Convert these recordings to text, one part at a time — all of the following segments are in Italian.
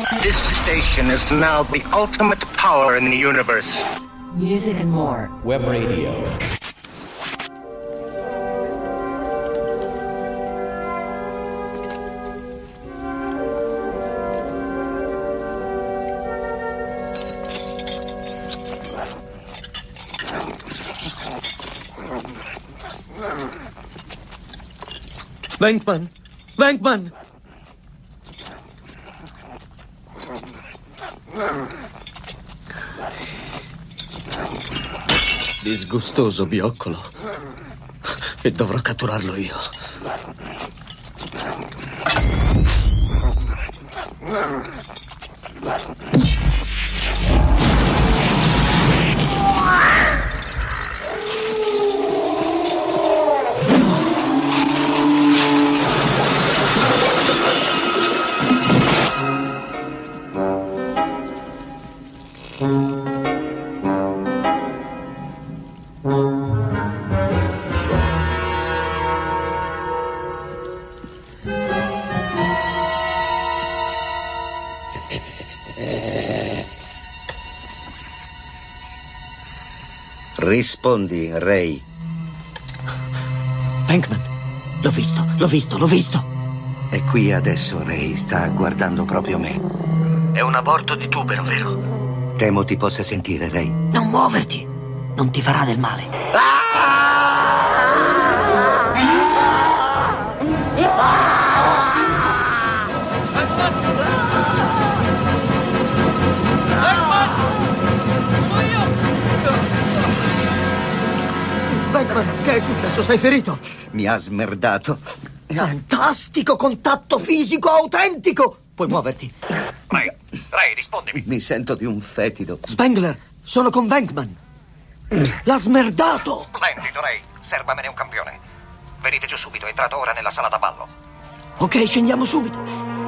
This station is now the ultimate power in the universe. Music and more. Web radio. Venkman! Venkman! Disgustoso bioccolo. E dovrò catturarlo io. Rispondi, Ray. Venkman! L'ho visto, l'ho visto, l'ho visto! È qui adesso, Ray. Sta guardando proprio me. È un aborto di tubero, vero? Temo ti possa sentire, Ray. Non muoverti! Non ti farà del male. Venkman, che è successo? Sei ferito? Mi ha smerdato. Fantastico contatto fisico autentico! Puoi muoverti. Ray, Ray, rispondimi. Mi sento di un fetido. Spengler, sono con Venkman. L'ha smerdato! Splendido, Ray. Serbamene un campione. Venite giù subito, è entrato ora nella sala da ballo. Ok, scendiamo subito.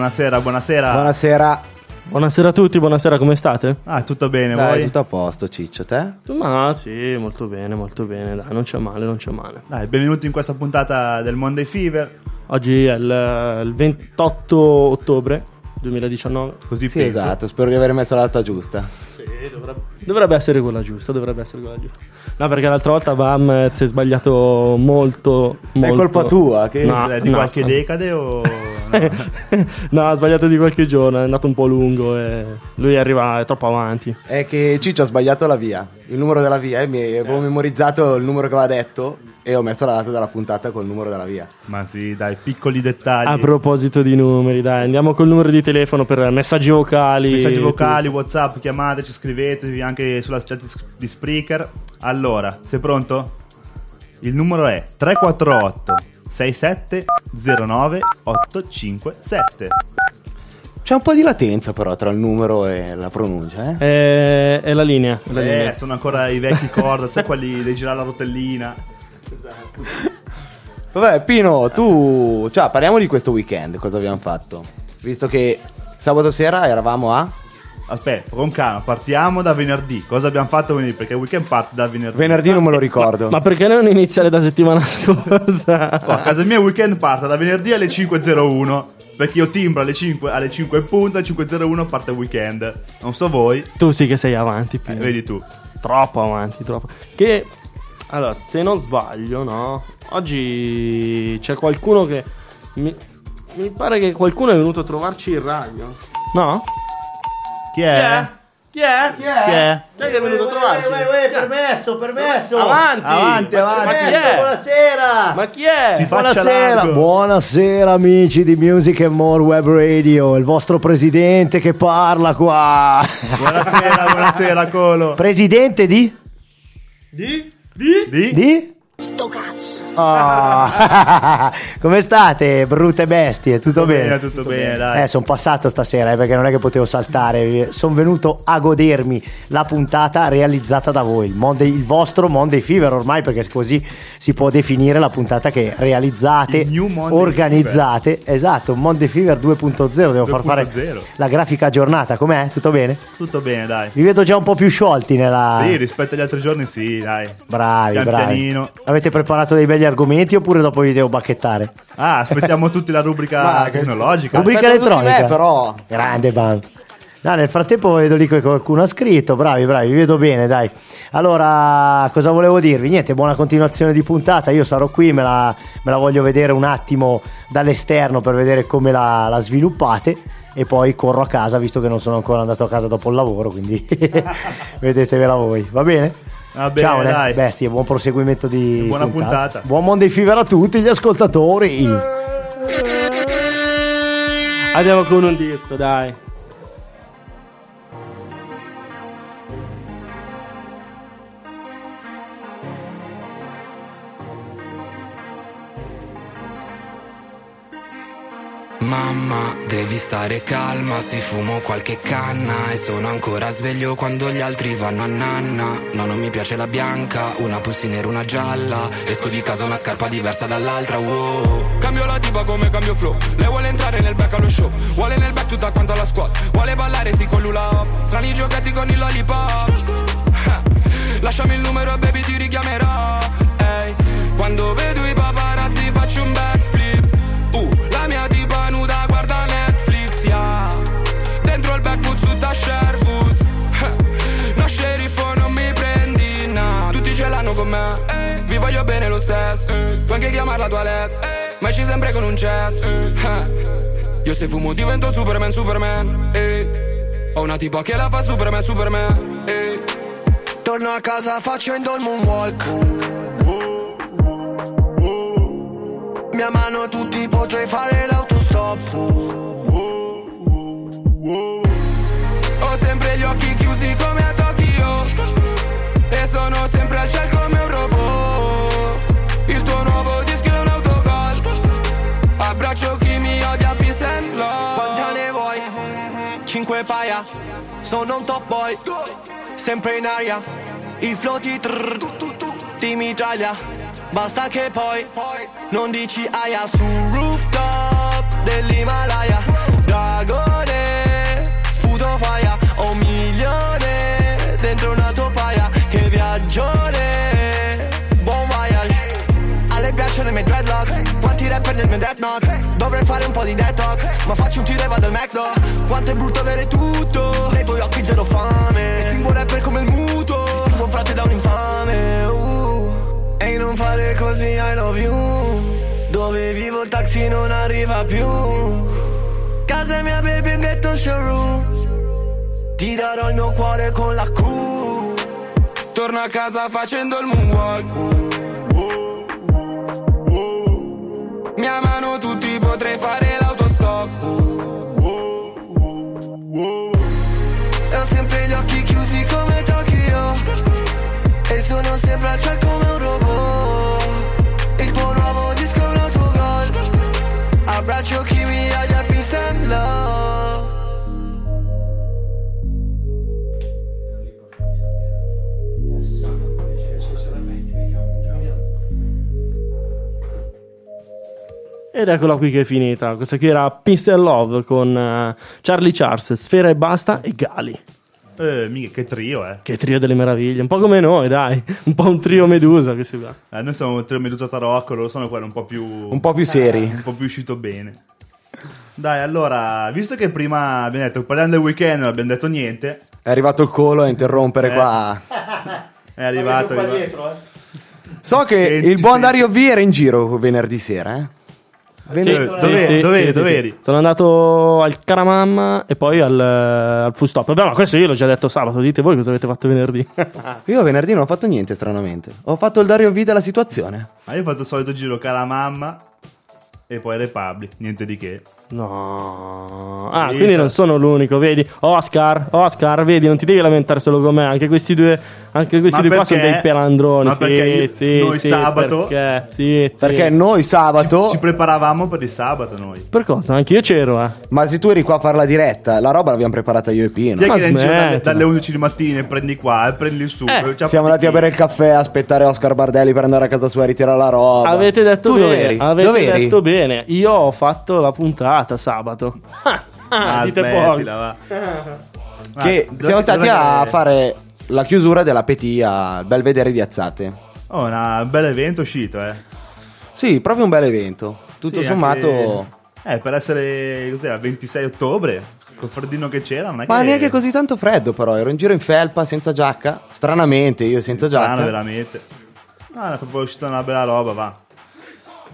Buonasera, buonasera. Buonasera. Buonasera a tutti, buonasera, come state? Ah, tutto bene, Dai, voi? tutto a posto, Ciccio, te? Ma sì, molto bene, molto bene, dai, non c'è male, non c'è male. Dai, benvenuti in questa puntata del Monday Fever. Oggi è il, il 28 ottobre 2019. Così Sì, penso. esatto, spero di aver messo la data giusta. Sì, dovrebbe, dovrebbe essere quella giusta, dovrebbe essere quella giusta. No, perché l'altra volta Bam eh, si è sbagliato molto, molto. colpa tua, che- No, Eh, di no, qualche no. decade o... no, ha sbagliato di qualche giorno, è andato un po' lungo e lui arriva è troppo avanti. È che Ciccio ha sbagliato la via, il numero della via, e mi avevo memorizzato il numero che aveva detto e ho messo la data della puntata col numero della via. Ma sì, dai, piccoli dettagli. A proposito di numeri, dai, andiamo col numero di telefono per messaggi vocali. Messaggi vocali, WhatsApp, chiamateci, scrivetevi anche sulla chat di- Spreaker. Allora, sei pronto? Il numero è 348 6709 857. C'è un po' di latenza però tra il numero e la pronuncia, eh? tutto. È, è la linea. È la Eh, linea. sono ancora i vecchi corda, sai quelli di girare la rotellina. Vabbè, Pino, tu... Cioè, parliamo di questo weekend, cosa abbiamo fatto? Visto che sabato sera eravamo a... Aspetta, con calma, partiamo da venerdì. Cosa abbiamo fatto venerdì? Perché il weekend parte da venerdì. Venerdì non me lo ricordo. Ma perché non iniziare da settimana scorsa? Oh, a casa mia il weekend parte da venerdì alle 5.01 Perché io timbro alle 5, alle 5 in punto Alle 5.01 parte il weekend Non so voi, tu sì che sei avanti, eh, Pino. vedi tu Troppo avanti, troppo. Che allora, se non sbaglio, no? Oggi c'è qualcuno che mi, mi pare che qualcuno è venuto a trovarci in radio. No? Chi è? Chi è? Chi è? Chi è che è venuto a trovarci? Chi è? permesso, permesso. Avanti! Avanti, Ma- avanti. Ma chi è? Buonasera. Ma chi è? Si Buonasera, largo. buonasera amici di Music and More Web Radio, il vostro presidente che parla qua. Buonasera, buonasera Colo Presidente di? Di? Di? Di? Di? Sto cazzo. Come state, brutte bestie? Tutto, Tutto bene? bene, tutto bene, dai. Eh, sono passato stasera eh, perché non è che potevo saltare. Sono venuto a godermi la puntata realizzata da voi, il, Monday- il vostro Monday Fever ormai, perché così si può definire la puntata che realizzate, organizzate. Esatto, Monday Fever 2.0. Devo far fare 2.0. la grafica aggiornata. Com'è? Tutto bene? Tutto bene, dai Vi vedo già un po' più sciolti nella. Sì, rispetto agli altri giorni sì, dai Bravi, Pian bravi. pianino. Avete preparato dei belli argomenti oppure dopo vi devo bacchettare? Ah, aspettiamo tutti la rubrica Ma tecnologica Rubrica elettronica. me, però. Grande Bam. No, nel frattempo vedo lì che qualcuno ha scritto, bravi, bravi, vi vedo bene, dai. Allora, cosa volevo dirvi? Niente, buona continuazione di puntata, io sarò qui, me la, me la voglio vedere un attimo dall'esterno per vedere come la, la sviluppate e poi corro a casa visto che non sono ancora andato a casa dopo il lavoro, quindi vedetevela voi, va bene? Bene, Ciao, dai. bestie, buon proseguimento di Buona puntata. Buon Monday Fever a tutti gli ascoltatori. Andiamo con un disco, dai. Mamma, devi stare calma, si fumo qualche canna e sono ancora sveglio quando gli altri vanno a nanna. No, non mi piace la bianca, una pussy nera, una gialla. Esco di casa una scarpa diversa dall'altra, wow. Cambio la tipa come cambio flow. Lei vuole entrare nel back allo show, vuole nel back tutta quanto alla squad. Vuole ballare sì con l'ula up, strani giochetti con il lollipop. Lasciami il numero baby ti richiamerò. Ehi, quando vedo i paparazzi faccio un backflip. Voglio bene lo stesso. Puoi anche chiamarla toilette, ma esci sempre con un cesso. Eh. Io se fumo divento Superman, Superman. eh. Ho una tipa che la fa Superman, Superman. eh. Torno a casa facendo il moonwalk. Mia mano tutti potrei fare l'autostop. Ho sempre gli occhi chiusi come a Tokyo E sono sempre al cielo come un robot Il tuo nuovo disco è un autogol Abbraccio chi mi odia, peace and love Quanta ne vuoi? Cinque paia. Sono un top boy. Sempre in aria. I flotti trrr, ti mitraglia. Basta che poi non dici aia su rooftop dell'Himalaya. Mio death note. Dovrei fare un po' di detox Ma faccio un tiro e vado al McDo Quanto è brutto avere tutto Nei tuoi occhi zero fame. Estingo rapper come il muto Tuo frate da un infame. Uh. E non fare così I love you. Dove vivo il taxi non arriva più. Casa mia baby in ghetto showroom. Ti darò il mio cuore con la Q Torno a casa facendo il moonwalk potrei fare l'autostop. E ho sempre gli occhi chiusi come Tokyo. E sono sempre al cielo come un Ed eccola qui che è finita. Questa qui era Peace and Love con eh, Charlie Charles, Sfera e Basta e Gali. Eh, mica, che trio, eh. Che trio delle meraviglie. Un po' come noi, dai. Un po' un trio Medusa. Che si va. Eh, noi siamo tre Medusa Tarocco, loro sono quelli un po' più... Un po' più seri. un po' più uscito bene. Dai, allora, visto che prima abbiamo detto parliamo del weekend, non abbiamo detto niente, È arrivato il colo a interrompere Eh. qua. è arrivato... è arrivato. So che Senti, il buon senti. Dario V era in giro venerdì sera, eh? Venerdì- Sì, dov'eri? Dov'eri? Dov'eri? Sono andato al Caramamma e poi al, al Full Stop. Vabbè, ma questo io l'ho già detto sabato. Dite voi cosa avete fatto venerdì. Io venerdì non ho fatto niente, stranamente. Ho fatto il Dario V della situazione. Ma io ho fatto il solito giro cara mamma e poi Republic, niente di che. No. Ah, Sì, quindi sa- non sono l'unico, vedi? Oscar, Oscar, vedi, non ti devi lamentare solo con me. Anche questi due, anche questi due qua sono dei pelandroni. Ma sì, perché sì, noi sì, sabato- Perché? Sì, sì. Perché noi sabato. Ci preparavamo per il sabato noi. Per cosa? Anche io c'ero, eh. Ma se tu eri qua a fare la diretta, la roba l'abbiamo preparata io e Pino. Chi è che dalle, dalle 11 di mattina e prendi qua e prendi su? Eh, C'ha Siamo andati a bere il caffè, a aspettare Oscar Bardelli per andare a casa sua a ritirare la roba. Avete detto tu bene. dov'eri? Avete Dov'eri? detto bene. Io ho fatto la puntata sabato. Ah, Ah, dite smettila, va. Che Ma siamo stati a fare la chiusura della PT al Belvedere di Azzate. Oh, una- un bel evento uscito, eh. Sì, proprio un bel evento. Tutto Sì, sommato. anche- Eh, per essere cos'era, 26 ottobre, col freddino che c'era, non è Ma che... neanche così tanto freddo, però. Ero in giro in felpa, senza giacca. Stranamente, io senza Strano, giacca. veramente. No, è proprio uscita una bella roba, va.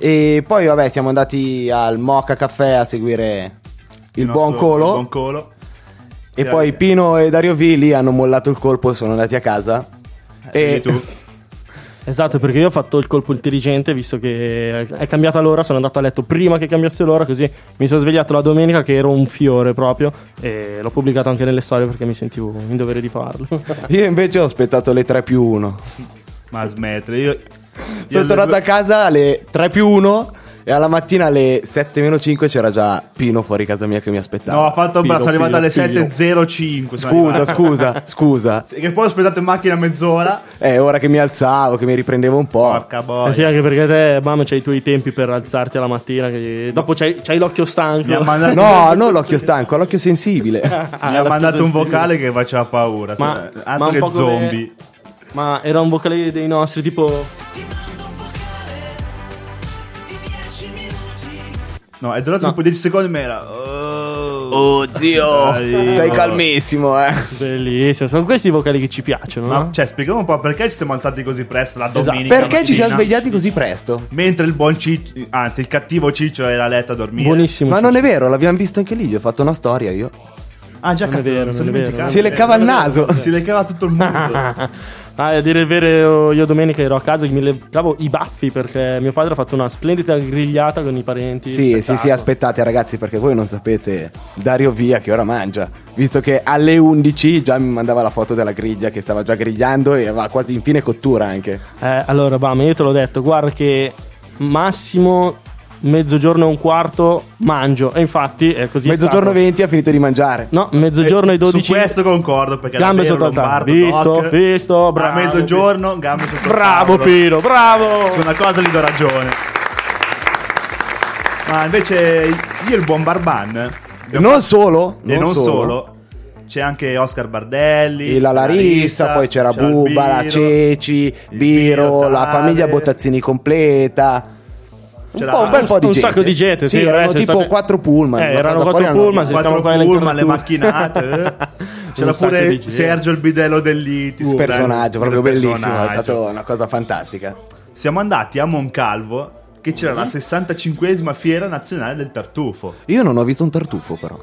E poi, vabbè, siamo andati al Mocha Caffè a seguire il, nostro- buon colo. il buon colo. E Sì, poi. Pino e Dario Villi hanno mollato il colpo e sono andati a casa. Eh, e tu. Esatto, perché io ho fatto il colpo intelligente, visto che è cambiata l'ora, sono andato a letto prima che cambiasse l'ora, così mi sono svegliato la domenica che ero un fiore proprio e l'ho pubblicato anche nelle storie perché mi sentivo in dovere di farlo. io invece ho aspettato le 3 più 1. Ma smettere, io... Sono alle tornato a casa alle 3 più 1 e alla mattina alle 7 meno 5 c'era già Pino fuori casa mia che mi aspettava. No, ha fatto Pino, sono arrivato alle Pino. 7.05. sono Scusa, scusa, scusa. Sì, Che poi ho aspettato in macchina mezz'ora. Eh, ora che mi alzavo, che mi riprendevo un po'. Porca boia. Eh sì, anche perché te, mamma, c'hai i tuoi tempi per alzarti alla mattina. Che... Dopo c'hai, c'hai l'occhio stanco. Mi ha mandato, No, non l'occhio stanco, l'occhio sensibile. mi ha mandato un vocale che faceva paura. Ma- sì, ma altro un che po' come- zombie. Ma era un vocale dei nostri, tipo. No, è durato No. tipo 10 secondi, ma era. Oh. Oh zio, stai oh. calmissimo, eh. Bellissimo, sono questi i vocali che ci piacciono, Ma no? cioè, spieghiamo un po' perché ci siamo alzati così presto la domenica. Esatto. Perché ci siamo mattina, svegliati così presto? Mentre il buon Ciccio, anzi, il cattivo Ciccio era a letto a dormire. Buonissimo. Ma non è vero, l'abbiamo visto anche lì, gli ho fatto una storia io. Ah, già, Non è cazzo, vero, mi sono non è vero. dimenticato. Si leccava il naso. Si leccava tutto il mondo. Ah, a dire il vero, io domenica ero a casa che mi levavo i baffi perché mio padre ha fatto una splendida grigliata con i parenti. Sì, sì, sì, Spettacolo. aspettate ragazzi perché voi non sapete Dario Via che ora mangia. Visto che alle 11 già mi mandava la foto della griglia che stava già grigliando e aveva quasi in fine cottura anche. Eh, allora, Bam, io te l'ho detto, guarda che massimo mezzogiorno e un quarto mangio. E infatti è così. Mezzogiorno stato. 20 ha finito di mangiare. No, mezzogiorno e 12. Su questo concordo perché Gambe sotto il tavolo. Visto, Doc, visto, bravo. A mezzogiorno, gambe sotto il Bravo tavolo. Pino, bravo. Su una cosa gli do ragione. Ma invece io e il buon Barban. abbiamo Non solo, E non solo. C'è anche Oscar Bardelli, E la Larissa, poi c'era c'era il Buba, la Biro, Ceci, il Biro, la famiglia Bottazzini completa. Un, C'era po', un bel po' di un gente. sacco di gente, sì, erano ragazzi, tipo state- quattro pullman. Eh, erano quattro pullman, sì. Quattro pullman, le macchinate. eh. C'era Un pure. Sergio il bidello dell'Iti. Un personaggio proprio un bellissimo, è stata una cosa fantastica. Siamo andati a Moncalvo che c'era la 65esima fiera nazionale del tartufo. Io non ho visto un tartufo però.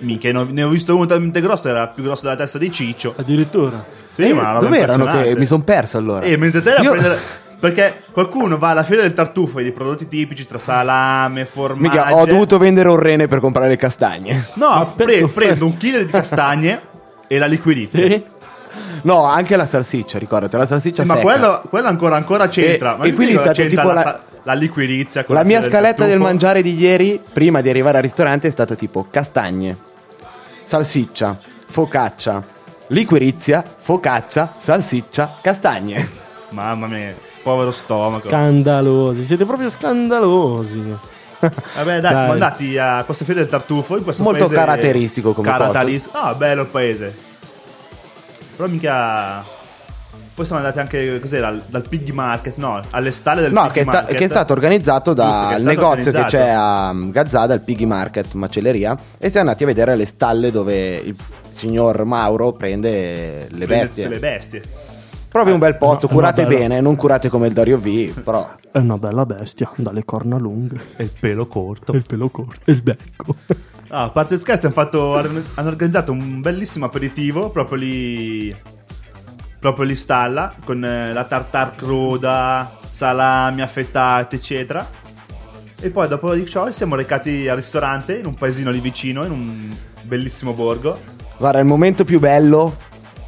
Mica, ne ho- visto uno talmente grosso, era più grosso della testa di Ciccio. Addirittura. Sì, Eh, ma dove erano che mi sono perso allora? E mentre te era a Io- prendere... Perché qualcuno va alla fiera del tartufo e di prodotti tipici tra salame, formaggio. Mica, ho dovuto vendere un rene per comprare le castagne. No, pre- prendo un chilo di castagne e la liquirizia. Sì? No, anche la salsiccia, ricordate, la salsiccia Sì, ma quello, quello ancora, ancora c'entra. E- ma e quindi è stato tipo la, la- sa- la liquirizia. con La mia scaletta del tartufo. mangiare di ieri, prima di arrivare al ristorante, è stata tipo castagne, salsiccia, focaccia, liquirizia, focaccia, salsiccia, castagne. Mamma mia, povero stomaco. Scandalosi, siete proprio scandalosi. Vabbè, dai, siamo andati a questa fiera del tartufo. In questo Molto paese caratteristico come Caratteris- Ah, bello il paese. Però mica. Poi siamo andati anche, cos'era, dal Pig Market, no, alle stalle del No, Pig che Market. che è stato organizzato che dal negozio che organizzato. c'è a mm, Gazzada, il Piggy Market Macelleria, e siamo andati a vedere le stalle dove il signor Mauro prende le Prende bestie. tutte Le bestie. Proprio un bel posto, no, curate no, bello. bene, non curate come il Dario V, però È una bella bestia, dalle corna lunghe. E il pelo corto. E il pelo corto. E il becco. Ah, a parte scherzi, hanno, fatto, hanno organizzato un bellissimo aperitivo proprio lì. Proprio lì stalla. Con eh, la tartar cruda, salami affettati, eccetera. E poi dopo di ciò siamo recati al ristorante in un paesino lì vicino, in un bellissimo borgo. guarda, il momento più bello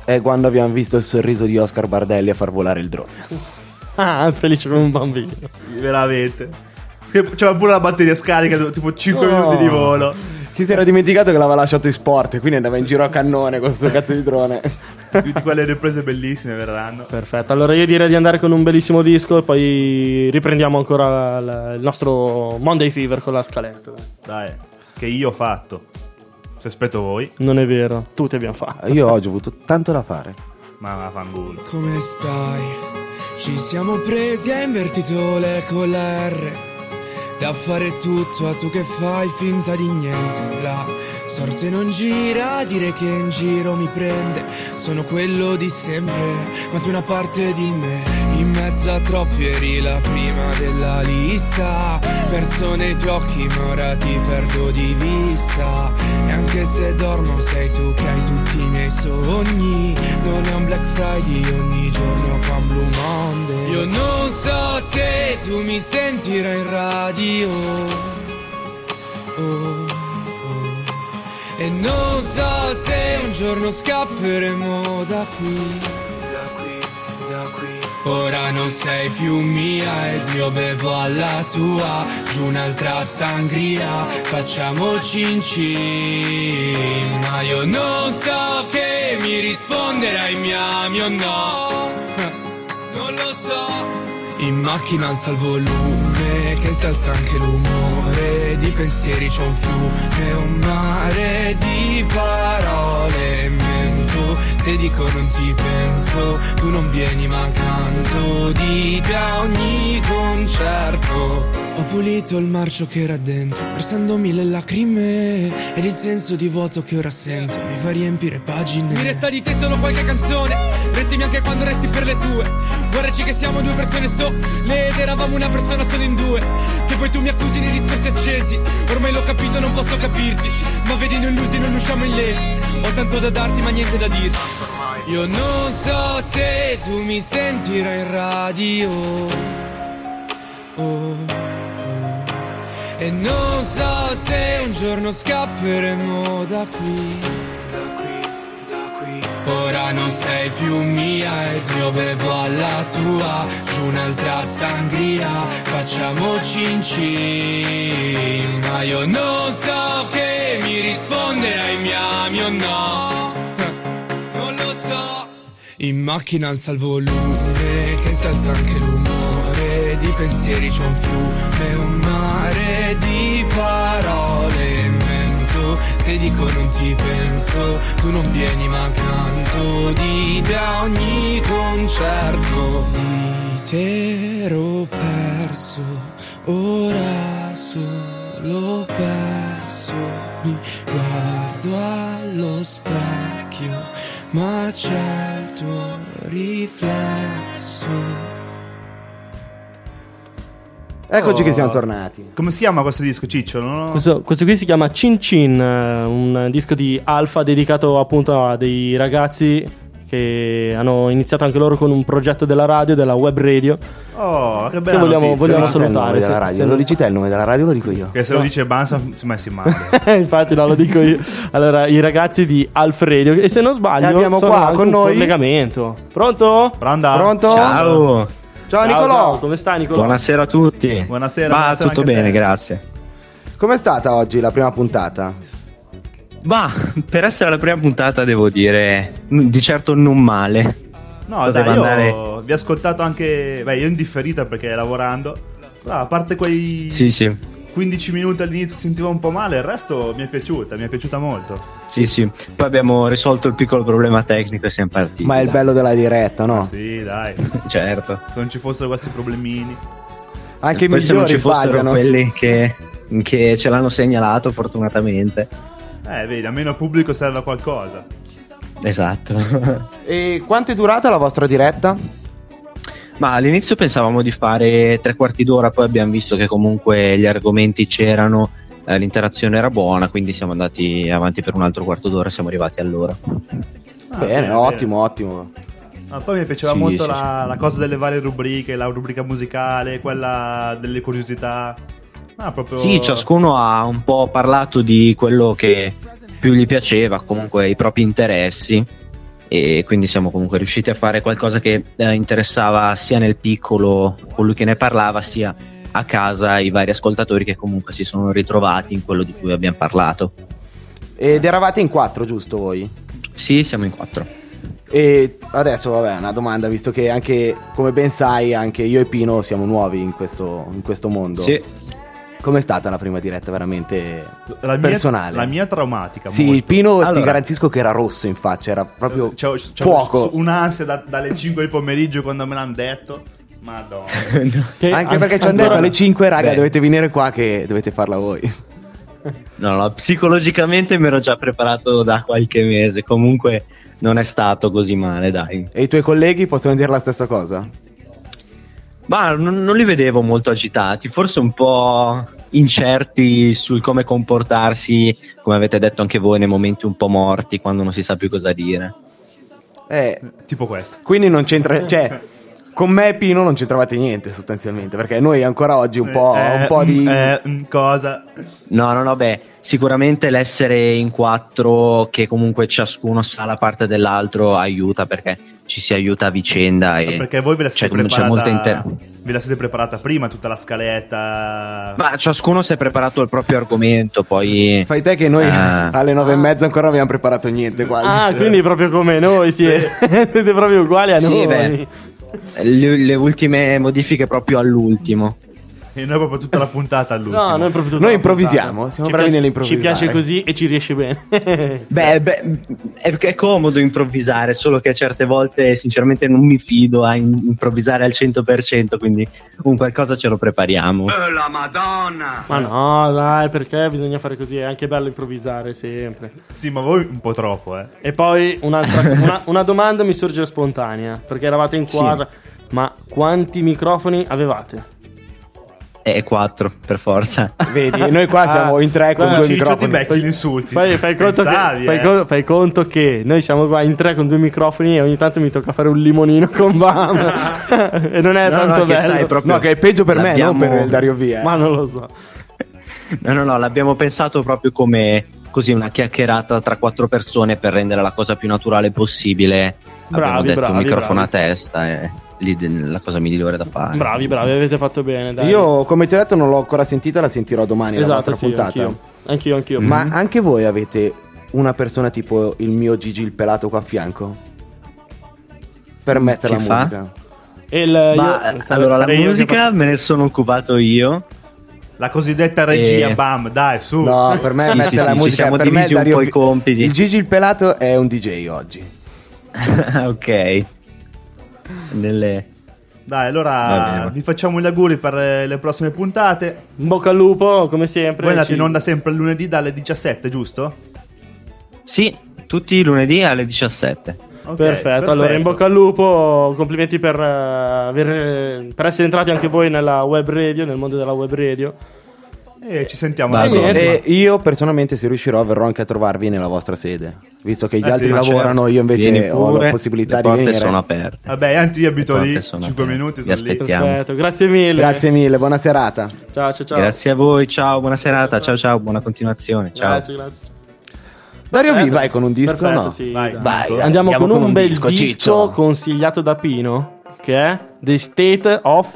è quando abbiamo visto il sorriso di Oscar Bardelli a far volare il drone. Ah, felice come un bambino. Veramente. Che- C'era pure la batteria scarica, tipo 5 Oh. minuti di volo. Chi si era dimenticato che l'aveva lasciato in sport e quindi andava in giro a cannone con questo cazzo di drone. Tutte quelle riprese bellissime verranno. Perfetto, allora io direi di andare con un bellissimo disco e poi riprendiamo ancora il nostro Monday Fever con la scaletta. Dai, che io ho fatto. Se aspetto voi, Non è vero, tutti abbiamo fatto. Io oggi ho avuto tanto da fare. ma fanculo. Come stai? Ci siamo presi e invertito le con la R Da fare tutto a tu che fai finta di niente La sorte non gira a dire che in giro mi prende Sono quello di sempre Ma tu una parte di me In mezzo a troppi eri la prima della lista. Persone ai tuoi occhi ma ora ti perdo di vista. E anche se dormo sei tu che hai tutti i miei sogni. Non è un Black Friday ogni giorno qua un Blue Monday. Io non so se tu mi sentirai in radio. Oh, oh. E non so se un giorno scapperemo da qui. Da qui, da qui Ora non sei più mia ed io bevo alla tua Giù un'altra sangria, facciamo cin cin Ma io non so che mi risponderai mi ami o no in macchina alza il volume che si alza anche l'umore Di pensieri c'è un fiume, un mare di parole Mento, se dico non ti penso Tu non vieni ma canto di te ogni concerto Ho pulito il marcio che era dentro, versando mille lacrime ed il senso di vuoto che ora sento. Mi fa riempire pagine. Mi resta di te solo qualche canzone. Restimi anche quando resti per le tue. Guardaci che siamo due persone sole Ed eravamo una persona solo in due. Che poi tu mi accusi nei discorsi accesi. Ormai l'ho capito non posso capirti. Ma vedi noi illusi non usciamo illesi. Ho tanto da darti ma niente da dirti. Io non so se tu mi sentirai in radio. Oh. E non so se un giorno scapperemo da qui. Da qui, da qui. Ora non sei più mia ed io bevo alla tua. Giù un'altra sangria Facciamo cin cin Ma io non so che mi risponderai mi ami o no. Non lo so. In macchina alza il volume che si alza anche l'umore Di pensieri c'è un fiume, un mare di parole mento Se dico non ti penso, tu non vieni ma canto. Di te a ogni concerto Di te ero perso, ora solo perso. Mi guardo allo specchio ma c'è il tuo riflesso. Eccoci Oh. che siamo tornati. Come si chiama questo disco, Ciccio? Ho- Questo, questo qui si chiama Cin Cin, eh, un disco di Alfa dedicato appunto a dei ragazzi che hanno iniziato anche loro con un progetto della radio, della web radio. Oh, che Che bella vogliamo- vogliamo il salutare, della se- radio? se- Lo dici te il nome della radio? Lo dico io. Che se lo dice Bansa si è messi male. Infatti, no, lo dico io. Allora, i ragazzi di Alf Radio, e se non sbaglio, E abbiamo sono qua con un noi- collegamento. Pronto? Pronto? Pronto? Ciao, Ciao Nicolò. ciao, come stai, Nicolò? buonasera a tutti. Buonasera, Ma buonasera tutto bene, grazie. Com'è stata oggi la prima puntata? Ma per essere la prima puntata devo dire di certo non male. No, Poteva dai, io andare- vi ho ascoltato anche. Beh, io in differita perché lavorando. Però, a parte quei Sì, sì. 15 minuti all'inizio sentivo un po' male, il resto mi è piaciuta, mi è piaciuta molto. Sì, sì. Poi abbiamo risolto il piccolo problema tecnico e siamo partiti. Ma è il dai. bello della diretta, no? Sì, dai. Certo. Se non ci fossero questi problemini. Anche i Poi se non migliori ci fossero sbagliano. quelli che, che ce l'hanno segnalato, fortunatamente. Eh, vedi, almeno pubblico serve a qualcosa. Esatto. E quanto è durata la vostra diretta? Ma all'inizio pensavamo di fare tre quarti d'ora, poi abbiamo visto che comunque gli argomenti c'erano, eh, l'interazione era buona, quindi siamo andati avanti per un altro quarto d'ora, siamo arrivati all'ora. Ah, bene, ottimo, ottimo. Ma poi mi piaceva Sì, molto sì, la, la cosa delle varie rubriche, la rubrica musicale, quella delle curiosità. Ah, proprio... Sì, ciascuno ha un po' parlato di quello che più gli piaceva, comunque i propri interessi e quindi siamo comunque riusciti a fare qualcosa che eh, interessava sia nel piccolo colui che ne parlava, sia a casa i vari ascoltatori che comunque si sono ritrovati in quello di cui abbiamo parlato. Ed eravate in quattro, giusto voi? Sì, siamo in quattro. E adesso, vabbè, una domanda, visto che anche, come ben sai, anche io e Pino siamo nuovi in questo, in questo mondo. Sì. Com'è stata la prima diretta veramente La mia, personale? La mia traumatica. Sì, molto. il Pino ti Allora- garantisco che era rosso in faccia, era proprio C'ho, c'ho fuoco. un'ansia da- dalle 5 del pomeriggio quando me l'hanno detto. Madonna. Che Anche an- perché ci hanno detto alle 5, raga, Beh. dovete venire qua che dovete farla voi. No, no, psicologicamente mi ero già preparato da qualche mese, comunque non è stato così male, dai. E i tuoi colleghi possono dire la stessa cosa? Ma non, non li vedevo molto agitati, forse un po' incerti sul come comportarsi, come avete detto anche voi, nei momenti un po' morti, quando non si sa più cosa dire. Eh, tipo questo. quindi non c'entra, cioè, con me e Pino non c'entravate niente sostanzialmente, perché noi ancora oggi un po', Eh, un po' di... eh, mm, cosa? No, no, no, beh, sicuramente l'essere in quattro, che comunque ciascuno sa la parte dell'altro, aiuta perché ci si aiuta a vicenda. E, Perché voi ve la siete cioè, come c'è preparata. inter- ve la siete preparata prima tutta la scaletta. Ma ciascuno si è preparato il proprio argomento, poi... Fai te che noi Ah. alle nove e mezza ancora non abbiamo preparato niente quasi. Ah, quindi proprio come noi, sì. siete proprio uguali a Sì, noi. beh. Le, le ultime modifiche proprio all'ultimo. E noi proprio tutta la puntata all'ultimo. No, noi proprio tutta Noi improvvisiamo, siamo Ci bravi piace- nell'improvvisare. Ci piace così e ci riesce bene. Beh, beh, è, è comodo improvvisare, solo che certe volte sinceramente non mi fido a in- improvvisare al 100%, quindi un qualcosa ce lo prepariamo. la madonna! Ma no, dai, perché bisogna fare così? È anche bello improvvisare sempre. Sì, ma voi un po' troppo, eh. E poi un'altra, una, una domanda mi sorge spontanea, perché eravate in Sì. quadra. Ma quanti microfoni avevate? È 4 per forza. Vedi, noi qua siamo in tre con due microfoni. becchi gli insulti. Fai, fai conto che, Pensavi, fai, eh. co- fai conto che noi siamo qua in tre con due microfoni e ogni tanto mi tocca fare un limonino con Bam. e non è No, tanto no, che bello. sai, proprio No, che è peggio per me, non per il Dario Via. eh. Ma non lo so. No, no, no, l'abbiamo pensato proprio come così una chiacchierata tra quattro persone per rendere la cosa più naturale possibile. Bravi, Abbiamo detto bravi, un microfono bravi. a testa e lì la cosa migliore da fare. Bravi, bravi, avete fatto bene. Dai. Io, come ti ho detto, non l'ho ancora sentita, la sentirò domani la esatto, vostra sì, puntata. anch'io. Anch'io, anch'io. Ma anche voi avete una persona tipo il mio Gigi il pelato qua a fianco? Per mettere Che la fa? musica. E il, Ma io- allora la musica me ne sono occupato io. La cosiddetta regia, Eh. bam, dai, su. No, per me Sì, mettere sì, la sì, ci musica siamo per me divisi un Dario po' i compiti. Il Gigi il pelato è un DJ oggi. ok. Nelle... Dai, allora vi facciamo gli auguri per eh, le prossime puntate. In bocca al lupo, come sempre. Voi andate ci- in onda sempre il lunedì dalle 17, giusto? Sì, tutti i lunedì alle 17. Ok, perfetto. allora in bocca al lupo, complimenti per, eh, aver- per essere entrati anche voi nella web radio, nel mondo della web radio. E ci sentiamo alla prossima. E io personalmente, se riuscirò, verrò anche a trovarvi nella vostra sede. Visto che gli Eh altri sì, lavorano, certo. io invece ho la possibilità le di porte venire. sono aperte. Vabbè, anzi io abito Le lì, porte sono 5 aperte. minuti sono lì. aspettiamo. Perfetto, grazie mille. Grazie mille, buona serata. Ciao, ciao, ciao. Grazie a voi, ciao, buona serata, ciao ciao, buona continuazione, ciao. Grazie, grazie. Dario V, Perfetto. vai con un disco Perfetto, no? sì, Vai, vai, Andiamo, andiamo con, con un, un bel disco, disco, consigliato da Pino, che è The State of...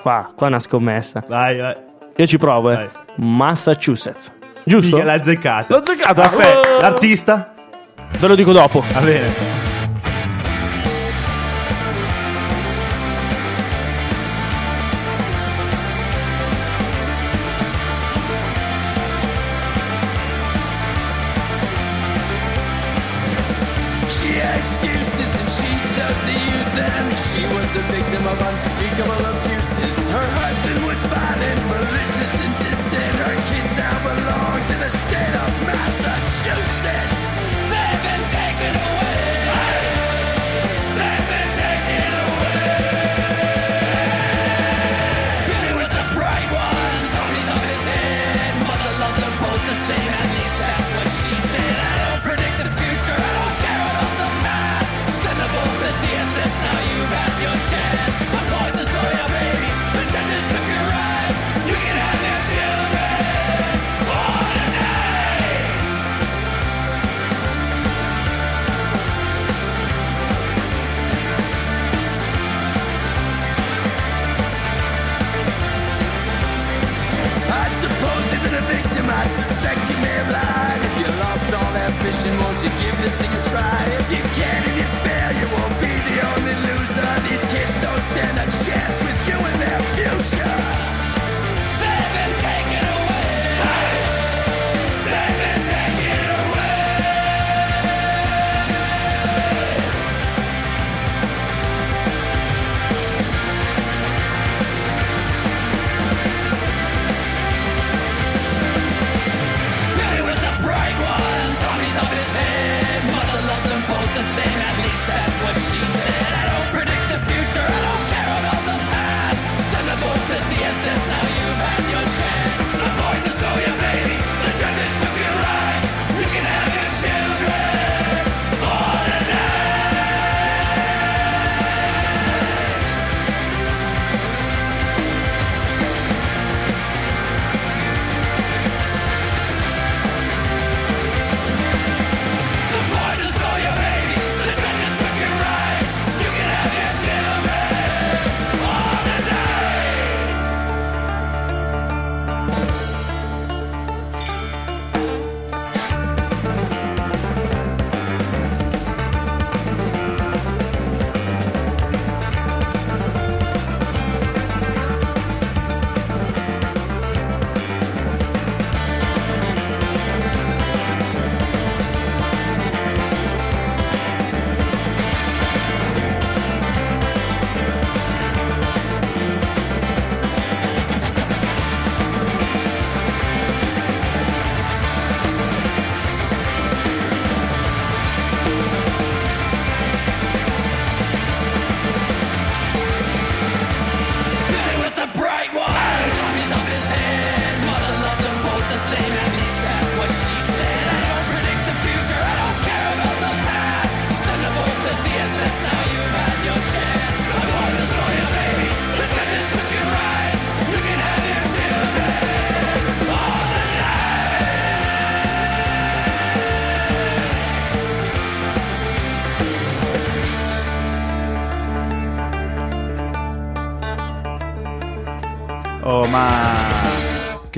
Qua, qua è una scommessa. Vai, vai. Io ci provo, eh. Massachusetts. Giusto? Mica l'ha azzeccata. L'ho azzeccato. Aspetta, Oh! l'artista? Ve lo dico dopo. Va bene.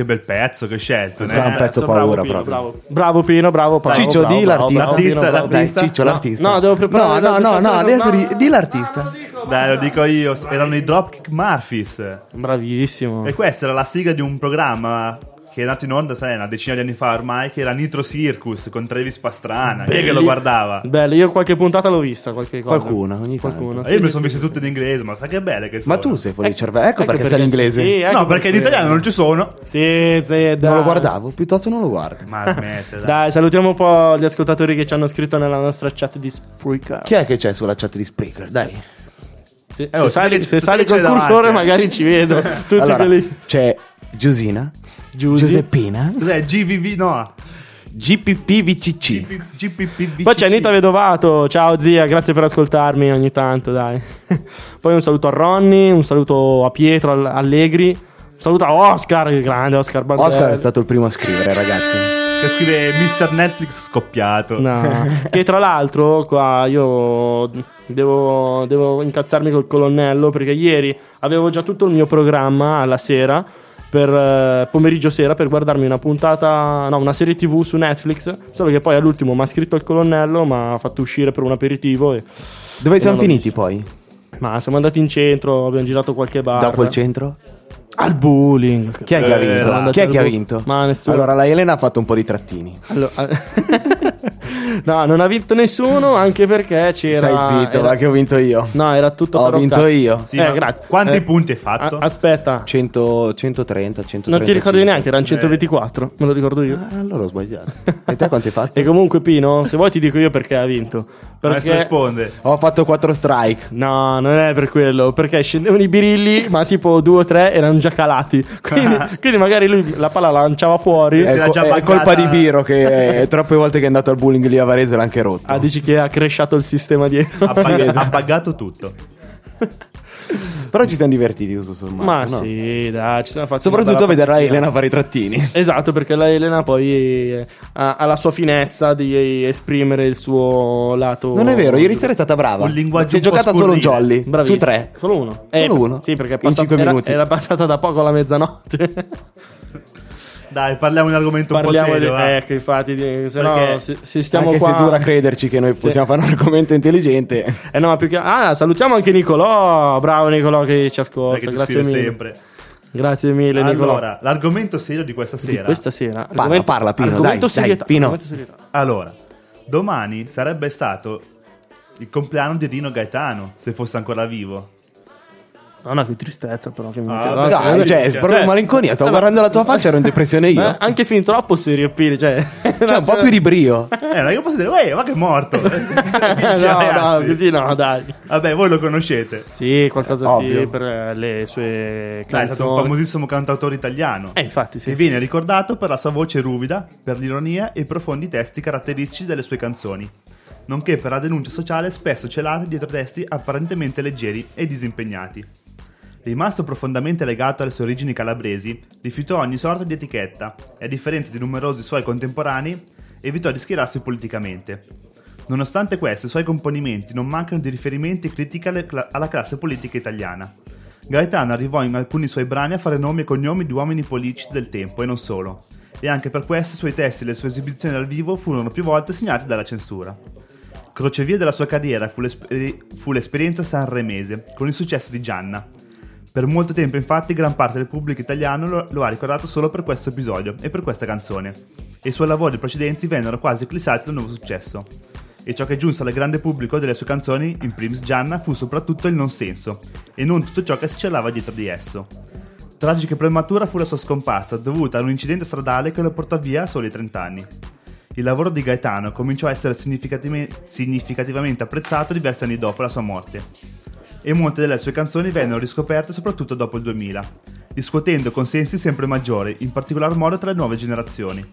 Che bel pezzo che hai scelto. Questo è un eh. pezzo bravo, paura Pino, proprio. Bravo, bravo Pino, bravo Paolo. Ciccio, bravo, di bravo, l'artista. bravo, Pino, bravo. Dai, l'artista? Ciccio, No, l'artista. No, devo preparare No, no, no, no, adesso no, di, di l'artista. Dai, lo dico io. Erano i Dropkick Murphys. Bravissimo. E questa era la sigla di un programma che è nato in onda, sai, una decina di anni fa ormai, che era Nitro Circus con Travis Pastrana. Chi è che lo Belli- guardava? Bello, io qualche puntata l'ho vista, qualche cosa. Qualcuna, ogni tanto. Qualcuna, E sì, io sì, sono sì. viste tutte in inglese, ma sai che belle che sono. Ma tu sei fuori di cervello. Ecco, perché, sai perché- l'inglese. sì, ecco No, perché in perché- italiano non ci sono. Sì, sì, dai. Non lo guardavo, piuttosto non lo guardo. Ma smette, dai. Dai, salutiamo un po' gli ascoltatori che ci hanno scritto nella nostra chat di Spreaker. Chi è che c'è sulla chat di Spreaker? Dai. Se, Eh, oh, se sali, se- sali col cursore davanti, eh. magari ci vedo. Tutti allora, quelli... c'è Giusina. Giuseppina, Cos'è? GVV? No. GPPVCC. GPP. Poi c'è Anita Vedovato, ciao zia, grazie per ascoltarmi ogni tanto, dai. Poi un saluto a Ronny, un saluto a Pietro All- Allegri, un saluto a Oscar, che grande Oscar Bandelli. Oscar è stato il primo a scrivere, ragazzi. Che scrive Mr. Netflix scoppiato. No. che tra l'altro qua io devo, devo incazzarmi col colonnello perché ieri avevo già tutto il mio programma alla sera per eh, pomeriggio sera per guardarmi una puntata, no, una serie TV su Netflix, solo che poi all'ultimo mi ha scritto il colonnello, mi ha fatto uscire per un aperitivo e Dove E siamo finiti visto. poi? ma siamo andati in centro, abbiamo girato qualche bar. Dopo il centro? Al bowling. Chi è che ha Eh, vinto? siamo andati Chi è che ha vinto? Ma nessuno. Allora, la Elena ha fatto un po' di trattini. Allora- no, non ha vinto nessuno anche perché c'era. Stai zitto, era- va che ho vinto io. No, era tutto Ho vinto Occa- io. Sì, eh, grazie. Quanti Eh, punti hai fatto? a- aspetta, 100, 130, 130. non ti ricordi neanche, erano 124, me lo ricordo io. Ah, allora ho sbagliato. E te quanti hai fatto? E comunque, Pino, se vuoi ti dico io perché ha vinto. Adesso Perché. risponde. Ho fatto 4 strike. No, non è per quello, perché scendevano i birilli, ma tipo due o tre erano già calati. Quindi, quindi magari lui la palla la lanciava fuori. È, era co- già è colpa di Biro che troppe volte che è andato al bullying lì a Varese l'ha anche rotto. Ah, dici che ha cresciato il sistema dietro. Ha, buggato tutto. Però ci siamo divertiti tutto sommato. Ma no? sì, dai, ci siamo fatti Soprattutto bella vedere partita. Elena fare i trattini. Esatto, perché la Elena poi eh, ha, ha la sua finezza di esprimere il suo lato. Non è vero, ieri sera è stata brava. Un linguaggio Si è giocata solo un scurrile. jolly. Bravissima. Su tre. Solo uno. Solo uno? Sì, perché è In passata- cinque era, minuti. era passata da poco alla mezzanotte. Dai, parliamo di un argomento Parliamo un po' di. serio. va. Ecco, infatti, di- se no, se, se stiamo Anche qua. se dura crederci che noi possiamo fare un argomento intelligente. Eh no, ma più che. Ah, salutiamo anche Nicolò. Bravo Nicolò che ci ascolta. Ti Grazie mille. sempre. Grazie mille, Nicolò. Allora, l'argomento serio di questa Di sera. questa sera. Parla, parla, Pino, argomento dai, dai, serietà, Pino. argomento serietà. Allora, domani sarebbe stato il compleanno di Rino Gaetano, se fosse ancora vivo. No, no, che tristezza, però. Che mi Ah, no, Dai, che- cioè, proprio malinconia. Stavo Eh, ma- guardando la tua faccia, ero in depressione io. Eh, anche fin troppo serio, Pini. Cioè, Cioè, un po' più di brio. Eh, che posso dire, uè, ma che è morto. Vince, no, no, così no, dai. Vabbè, voi lo conoscete. Sì, qualcosa Ovvio. sì per eh, le sue Dai, è canzoni. stato un famosissimo cantautore italiano. Eh, infatti, sì. Che viene ricordato per la sua voce ruvida, per l'ironia e i profondi testi caratteristici delle sue canzoni, nonché per la denuncia sociale spesso celata dietro testi apparentemente leggeri e disimpegnati. Rimasto profondamente legato alle sue origini calabresi, rifiutò ogni sorta di etichetta e, a differenza di numerosi suoi contemporanei, evitò di schierarsi politicamente. Nonostante questo, i suoi componimenti non mancano di riferimenti e critiche alla classe politica italiana. Gaetano arrivò in alcuni suoi brani a fare nomi e cognomi di uomini politici del tempo e non solo, e anche per questo i suoi testi e le sue esibizioni dal vivo furono più volte segnati dalla censura. Crocevia della sua carriera fu, l'esper- fu l'esperienza sanremese, con il successo di Gianna. Per molto tempo, infatti, gran parte del pubblico italiano lo, lo ha ricordato solo per questo episodio e per questa canzone, e i suoi lavori precedenti vennero quasi eclissati dal nuovo successo. E ciò che giunse al grande pubblico delle sue canzoni, in primis Gianna, fu soprattutto il non senso, e non tutto ciò che si celava dietro di esso. Tragica e prematura fu la sua scomparsa, dovuta ad un incidente stradale che lo portò via a soli 30 anni. Il lavoro di Gaetano cominciò a essere significativamente apprezzato diversi anni dopo la sua morte e molte delle sue canzoni vennero riscoperte soprattutto dopo il 2000, riscuotendo consensi sempre maggiori, in particolar modo tra le nuove generazioni,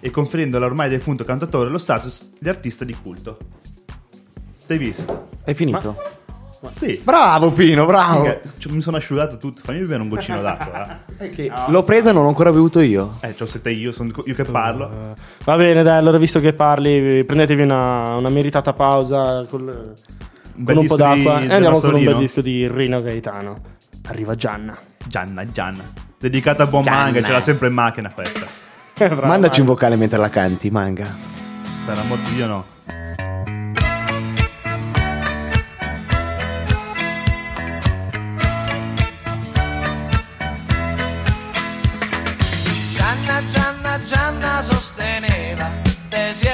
e conferendo all'ormai defunto cantatore lo status di artista di culto. Visto? Hai finito? Sì. Bravo, Pino, bravo. Cioè, mi sono asciugato tutto, fammi bere un goccino d'acqua. eh. L'ho presa e non l'ho ancora bevuto io. Eh, c'ho sette io, sono io che parlo. Va bene, dai, allora visto che parli, prendetevi una, una meritata pausa col- con un po' disco di- d'acqua e andiamo nostro con un bel disco di Rino Gaetano. Arriva Gianna. Gianna, Gianna. Dedicata a buon Gianna. manga, ce l'ha sempre in macchina questa. Mandaci un vocale mentre la canti, manga. Per amor di Dio no. Gianna, Gianna, Gianna sosteneva tesi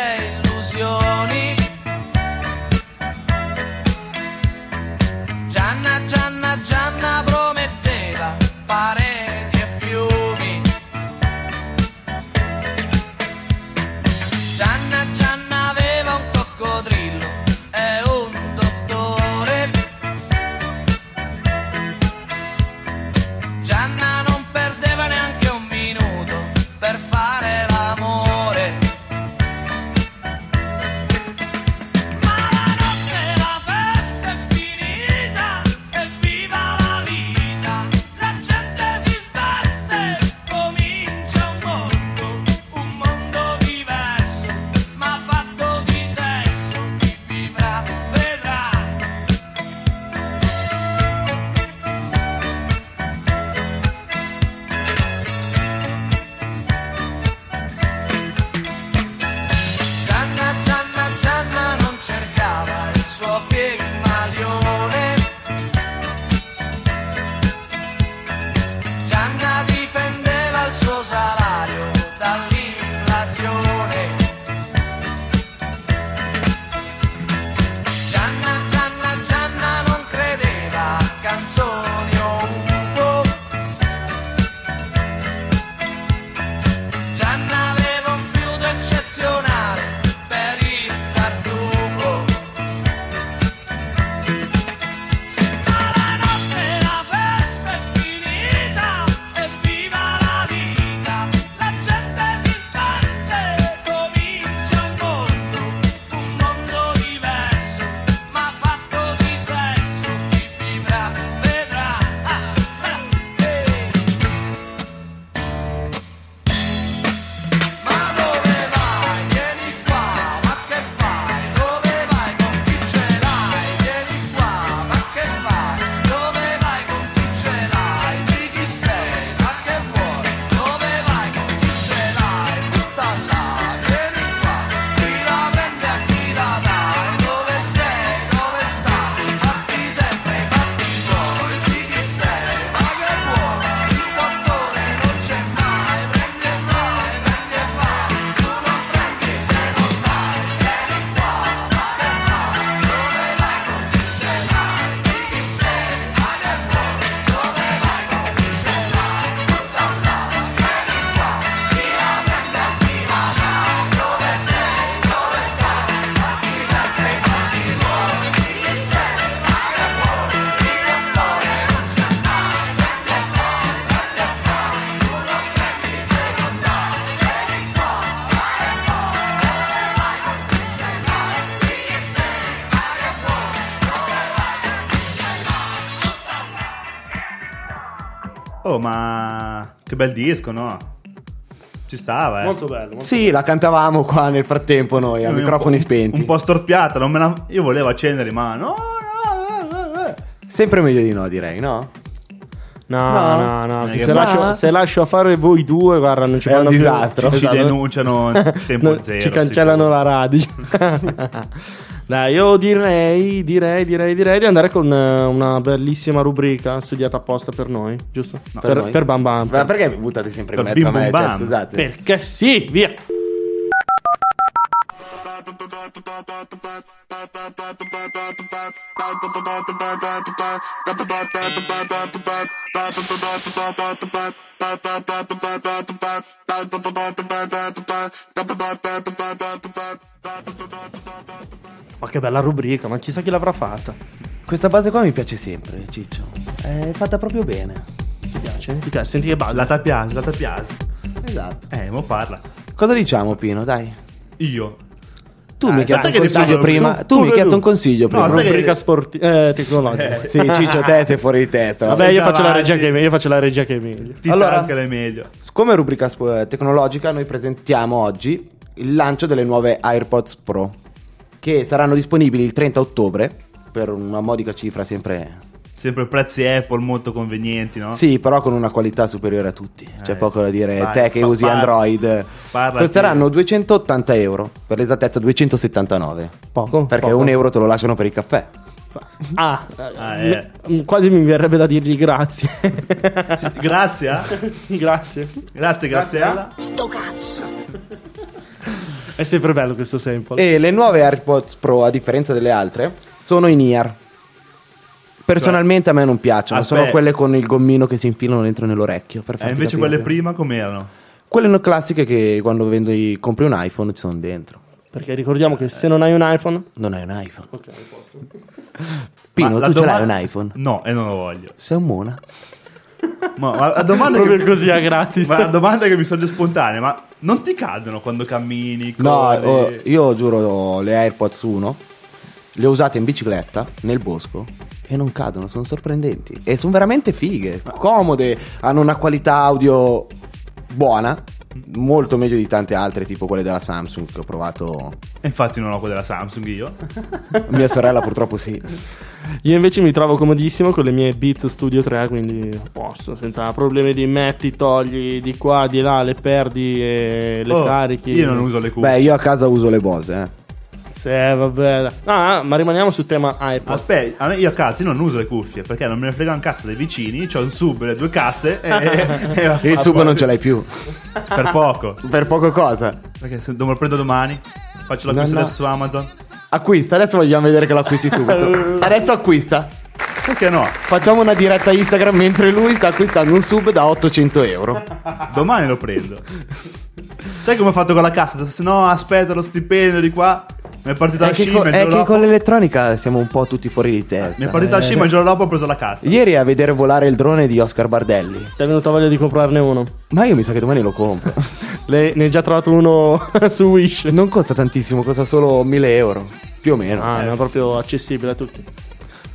Oh, ma che bel disco, no? Ci stava, eh. Molto bello. molto Sì, la cantavamo qua nel frattempo noi, a Un microfoni po'- spenti. Un po' storpiata, non me la... Io volevo accendere, ma no, no, no, no, no. Sempre meglio di no, direi, no? No, No. no, no. Non che se, lascio, se lascio fare voi due, guarda, non ci È un fanno più- disastro. Ci Esatto. denunciano tempo No, zero. Ci cancellano sicuro. la radio. Dai, io direi, direi, direi, direi di andare con eh, una bellissima rubrica studiata apposta per noi, giusto? No, per, noi? per Bam Bam. Ma perché buttate sempre in Per mezzo a me? Cioè, scusate. Perché sì, via. Ma che bella rubrica, ma chissà chi l'avrà fatta. Questa base qua mi piace sempre, Ciccio. È fatta proprio bene. Ti piace? Ti piace? Senti che base. La tapias, la tapias. Esatto. Eh, mo parla. Cosa diciamo, Pino? Dai. Io. Tu Ah, mi hai chiesto sai un che consiglio prima. su- Tu mi hai pure chiesto tu. un consiglio No, prima. che- rubrica sportiva eh, tecnologica. Sì, Ciccio, te sei fuori di testa. Vabbè, io faccio, la avanti. regia che è meglio, io faccio la regia che è meglio. Ti Allora- che è meglio. Come rubrica sp- eh, tecnologica, noi presentiamo oggi il lancio delle nuove AirPods Pro che saranno disponibili il 30 ottobre per una modica cifra sempre Sempre prezzi Apple molto convenienti, no? Sì, però con una qualità superiore a tutti. C'è Eh, poco da dire. vai, Te che pa- usi parla- Android. parlati. Costeranno 280 euro. Per l'esattezza 279. Poco. Perché poco. un euro te lo lasciano per il caffè. Ah, Ah, eh, eh. mi- quasi mi verrebbe da dirgli grazie. Grazie. grazie. Grazie, Graziella. Sto cazzo. È sempre bello questo sample. E le nuove AirPods Pro, a differenza delle altre, sono in ear. Personalmente a me non piacciono, sono Aspetta. quelle con il gommino che si infilano dentro nell'orecchio. Per E farti Eh, invece capire. quelle prima com'erano? Quelle no- classiche che quando vendo i- compri un iPhone ci sono dentro. Perché ricordiamo che se non hai un iPhone... Non hai un iPhone. Ok. Pino, Ma la tu ce l'hai domanda- un iPhone? No, e non lo voglio. Sei un mona. Ma, ma la domanda Proprio che, così a gratis. Ma la domanda che mi sorge spontanea, ma non ti cadono quando cammini? No, oh, io giuro le AirPods 1 le ho usate in bicicletta nel bosco e non cadono, sono sorprendenti e sono veramente fighe, comode, hanno una qualità audio buona, molto meglio di tante altre, tipo quelle della Samsung che ho provato. E infatti non ho quella della Samsung io. Mia sorella purtroppo sì. Io invece mi trovo comodissimo con le mie Beats Studio 3, quindi a posto, senza problemi di metti, togli di qua, di là, le perdi e le Oh, carichi. Io non uso le cuffie. Beh, io a casa uso le Bose, eh. Sì, vabbè. Ah, ma rimaniamo sul tema iPod. Aspetta, a me- io a casa io non uso le cuffie perché non me ne frega un cazzo dei vicini. C'ho un sub, le due casse e, e Il sub non ce l'hai più. Per poco. Per poco cosa? Perché se me lo prendo domani, faccio l'acquisto No, no. adesso su Amazon. Acquista, adesso vogliamo vedere che lo acquisti subito. Adesso acquista. Perché no? Facciamo una diretta Instagram mentre lui sta acquistando un sub da 800 euro. Domani lo prendo. Sai come ho fatto con la cassa? Se no, aspetta lo stipendio di qua. Mi è partita la scimmia. è che dopo- con l'elettronica siamo un po' tutti fuori di testa. Mi è partita la Eh. scimmia il giorno dopo ho preso la cassa. Ieri a vedere volare il drone di Oscar Bardelli. Ti è venuta voglia di comprarne uno? Ma io mi sa che domani lo compro. Le- ne hai già trovato uno su Wish? Non costa tantissimo, costa solo 1000 euro. Più o meno. Ah, Eh. è proprio accessibile a tutti.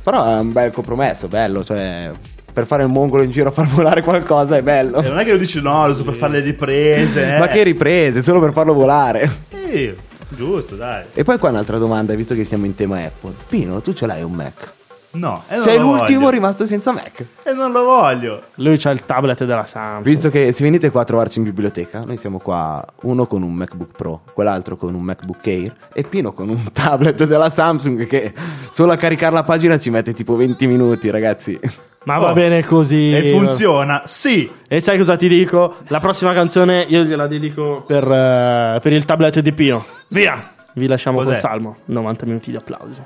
Però è un bel compromesso, bello. Cioè, per fare il mongolo in giro a far volare qualcosa è bello. E non è che lo dici no, lo so per fare le riprese. eh. Ma che riprese, solo per farlo volare. Sì, giusto, dai. E poi qua un'altra domanda, visto che siamo in tema Apple. Pino, tu ce l'hai un Mac? No, Sei l'ultimo voglio. rimasto senza Mac. E non lo voglio. Lui c'ha il tablet della Samsung. Visto che se venite qua a trovarci in biblioteca, noi siamo qua uno con un MacBook Pro, quell'altro con un MacBook Air e Pino con un tablet della Samsung che solo a caricare la pagina ci mette tipo 20 minuti, ragazzi. Ma va Oh. bene così. E funziona, sì. E sai cosa ti dico? La prossima canzone io gliela dedico per, eh, per il tablet di Pino. Via! Vi lasciamo Cos'è? col salmo. 90 minuti di applausi.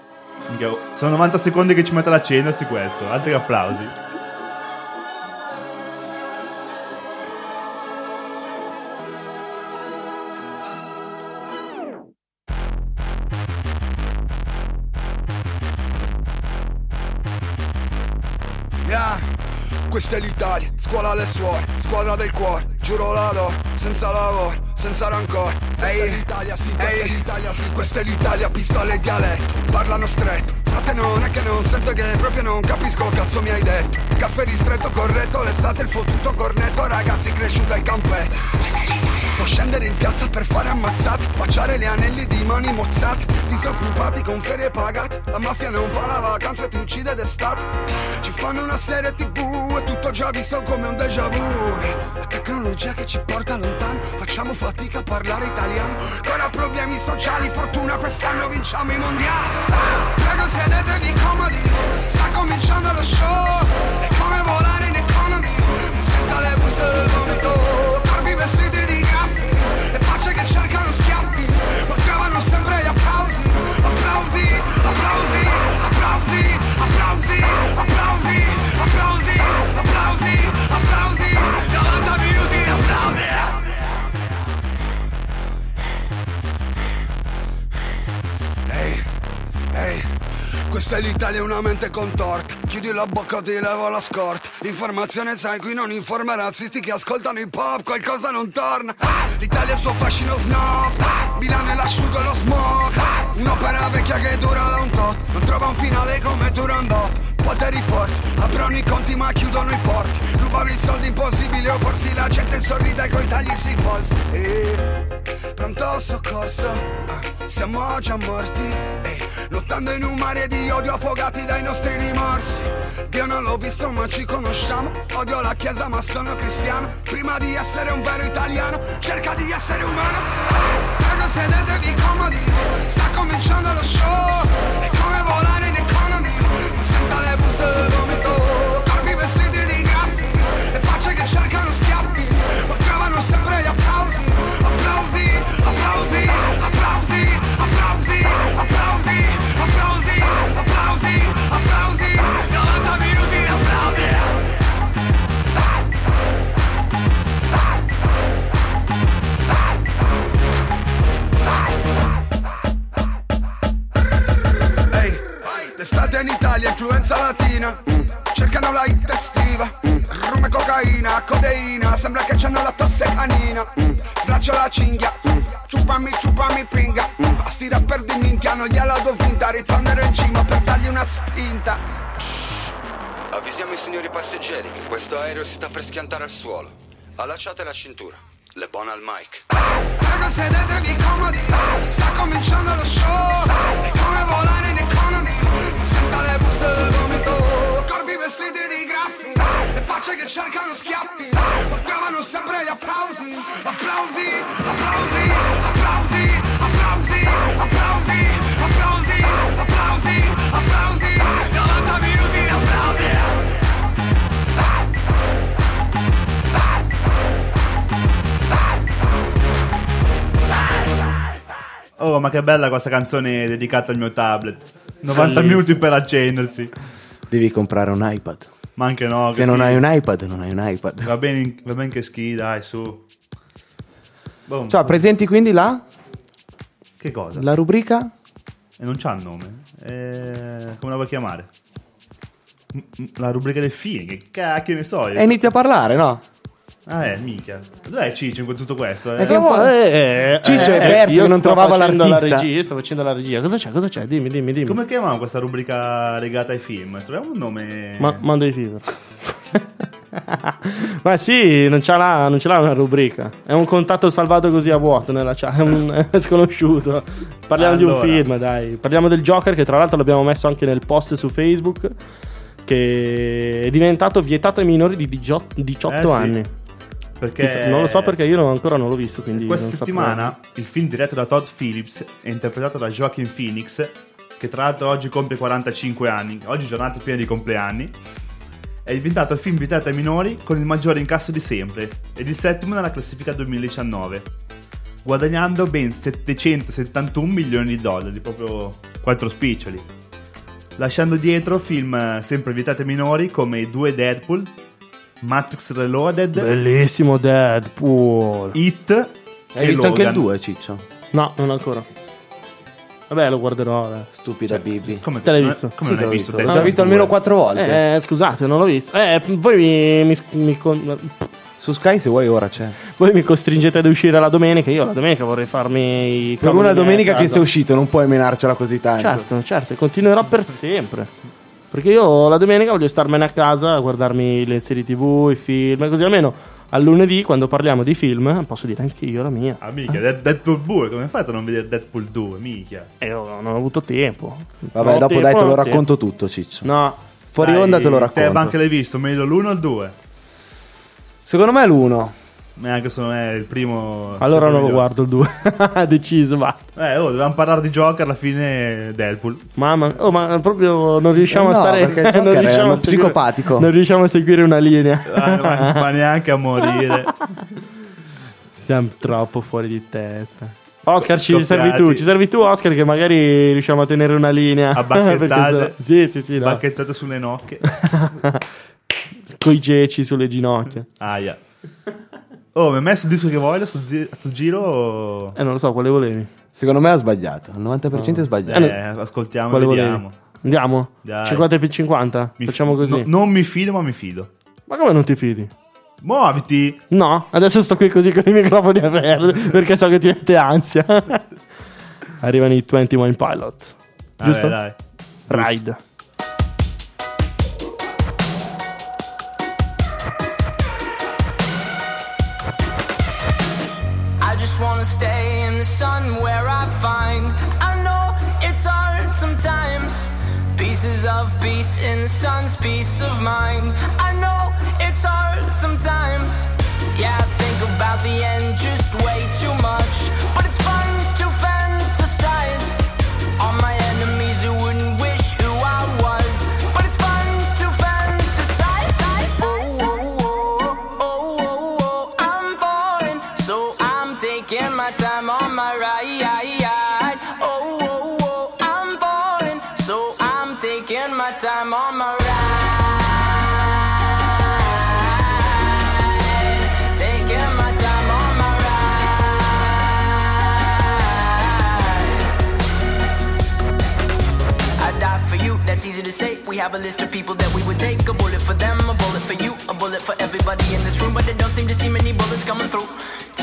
Sono 90 secondi che ci mette ad accendersi questo. Altri applausi. Questa è l'Italia, scuola alle suore, squadra del cuore, giuro la loro, senza lavoro, senza rancore. Ehi, l'Italia, sì, questa è l'Italia, sì, questa è l'Italia, pistole e dialetto, parlano stretto. Frate non è che non sento che proprio non capisco cazzo mi hai detto. Caffè ristretto, corretto, l'estate il fottuto cornetto, ragazzi cresciuto al campetto. Può scendere in piazza per fare ammazzate Baciare gli anelli di mani mozzate Disoccupati con ferie pagate La mafia non fa la vacanza e ti uccide d'estate Ci fanno una serie tv e tutto già visto come un déjà vu. La tecnologia che ci porta lontano Facciamo fatica a parlare italiano. Ancora problemi sociali, fortuna quest'anno vinciamo i mondiali. Prego sedetevi comodi. Sta cominciando lo show questa è una mente contorta. Chiudi la bocca, ti levo la scorta. L'informazione sai, qui non informa razzisti che ascoltano il pop, qualcosa non torna. L'Italia ha il suo fascino snob. Milano è l'asciugo e lo smog. Ah, Un'opera vecchia che dura da un tot. Non trova un finale come Turandot. Poteri forti, aprono i conti ma chiudono i porti. Rubano i soldi impossibile opporsi, la gente sorride coi tagli sui polsi. E... pronto soccorso ah, Siamo già morti eh, Lottando in un mare di odio affogati dai nostri rimorsi. Dio non l'ho visto ma ci conosciamo. Odio la chiesa ma sono cristiano. Prima di essere un vero italiano Cerca di essere umano. Prego sedetevi comodi. Sta cominciando lo show. È come volare in economy Ma senza le buste del vomito. Corpi vestiti di graffi E facce che cercano schiaffi. Ma trovano sempre gli applausi. Applausi, applausi, applausi Applausi, applausi, applausi Applausi, in Italia, influenza latina. Cercano la hit estiva. Rum e cocaina, codeina Sembra che c'hanno la tosse canina mm. Slaccio la cinghia. Ciupami, ciupami, pinga. A sti rapper di minchia non gliela do vinta Ritornerò in cima per dargli una spinta Avvisiamo i signori passeggeri che questo aereo si sta per schiantare al suolo. Allacciate la cintura. Le buone al mic. Prego sedetevi comodi Sta cominciando lo show È come volare in economy Senza le buste del vomito. Corpi vestiti di graffi E facce che cercano schiaffi. Ma trovano sempre gli applausi. Applausi, applausi, applausi Applausi, applausi, applausi Applausi, applausi. 90 minuti di applausi. Oh, ma che bella questa canzone dedicata al mio tablet. 90 Bellissimo. minuti per accendersi. Devi comprare un iPad. Ma anche no. Se non schifo. hai un iPad, non hai un iPad. Va bene, va bene che schi, dai, su. Boom. Ciao, presenti quindi la, Che cosa? la rubrica? E non c'ha il nome. Eh, come la vuoi chiamare? La rubrica del film, che cacchio ne so io. E inizia a parlare, no? Ah, eh, mica. Dov'è Ciccio in tutto questo? È che un po'- Eh, Ciccio è eh, perso io che non trovava l'artista. La regia, sto facendo la regia. Cosa c'è? Cosa c'è? Dimmi, dimmi, dimmi. Come chiamiamo questa rubrica legata ai film? Troviamo un nome. Ma, mando i fever. Ma sì, non ce, l'ha, non ce l'ha una rubrica. È un contatto salvato così a vuoto nella chat. È, un, è sconosciuto. Parliamo di Allora. un film, dai. Parliamo del Joker, che tra l'altro l'abbiamo messo anche nel post su Facebook. Che è diventato vietato ai minori di 18, 18 Eh sì. Perché Non lo so perché io ancora non l'ho visto. Quindi Questa non saprei. settimana il film diretto da Todd Phillips e interpretato da Joaquin Phoenix, che tra l'altro oggi compie 45 anni, oggi giornata piena di compleanni, è diventato il film vietato ai minori con il maggiore incasso di sempre ed il settimo nella classifica 2019, guadagnando ben 771 milioni di dollari, proprio quattro spiccioli. Lasciando dietro film eh, sempre vietati ai minori come i due Deadpool, Matrix Reloaded, Bellissimo Deadpool. Hit Hai e visto anche il Logan. 2, Ciccio? No, non ancora. Vabbè, lo guarderò. dai. Stupida Bibi. Come Te l'hai visto? Come Sì, non hai l'ho visto? visto. L'ho già visto almeno quattro volte. Eh, scusate, non l'ho visto. Eh, voi mi, mi- mi con- Su Sky, se vuoi, ora c'è. voi mi costringete ad uscire la domenica. Io la domenica vorrei farmi i Per una domenica che sei uscito, non puoi menarcela così tanto. Certo, certo, continuerò per sempre. Perché io la domenica voglio starmene a casa a guardarmi le serie tv, i film, così almeno al lunedì quando parliamo di film posso dire anche io la mia. Ah, mica, ah. Eh. Deadpool 2, come hai fatto a non vedere Deadpool 2, mica? Eh, io non ho avuto tempo. Vabbè, dopo tempo, dai, te lo racconto tempo. tutto, Ciccio. No. Fuori dai, onda te lo racconto. Eh, ma anche l'hai visto, meglio l'uno o il 2? Secondo me è l'1. Neanche se non è il primo. Allora non lo guardo il 2. Ha Deciso, basta. Eh, oh, dovevamo parlare di Joker alla fine Deadpool. Mamma, oh, ma proprio non riusciamo eh, a no, stare. Perché è uno a psicopatico. Non riusciamo a seguire una linea. Ah, ma, ma neanche a morire. Siamo troppo fuori di testa. Oscar, ci Scoppiati. servi tu, ci servi tu, Oscar, che magari riusciamo a tenere una linea. A bacchettate. so... Sì, sì, sì. No. Bacchettate sulle nocche. Coi ceci sulle ginocchia. Aia. Ah, yeah. Oh, mi hai messo il disco che voglio sto, zi- sto giro? o- Eh, non lo so, quale volevi? Secondo me ha sbagliato. Il 90% è sbagliato. Eh. Eh, ascoltiamo e Quale vediamo. volevi? Andiamo? Dai. 50 più 50? Mi Facciamo fi- così. no- non mi fido, ma mi fido. Ma come non ti fidi? Muoviti! No, adesso sto qui così con i microfoni aperti perché so che ti mette ansia. Arrivano i 21 Pilot. Vabbè, Giusto? dai. Ride. Just wanna stay in the sun where I find. I know it's hard sometimes. Pieces of peace in the sun's peace of mind. I know it's hard sometimes. Yeah, I think about the end just way too much. But it's fun easy to say. We have a list of people that we would take. A bullet for them, a bullet for you, a bullet for everybody in this room. But they don't seem to see many bullets coming through.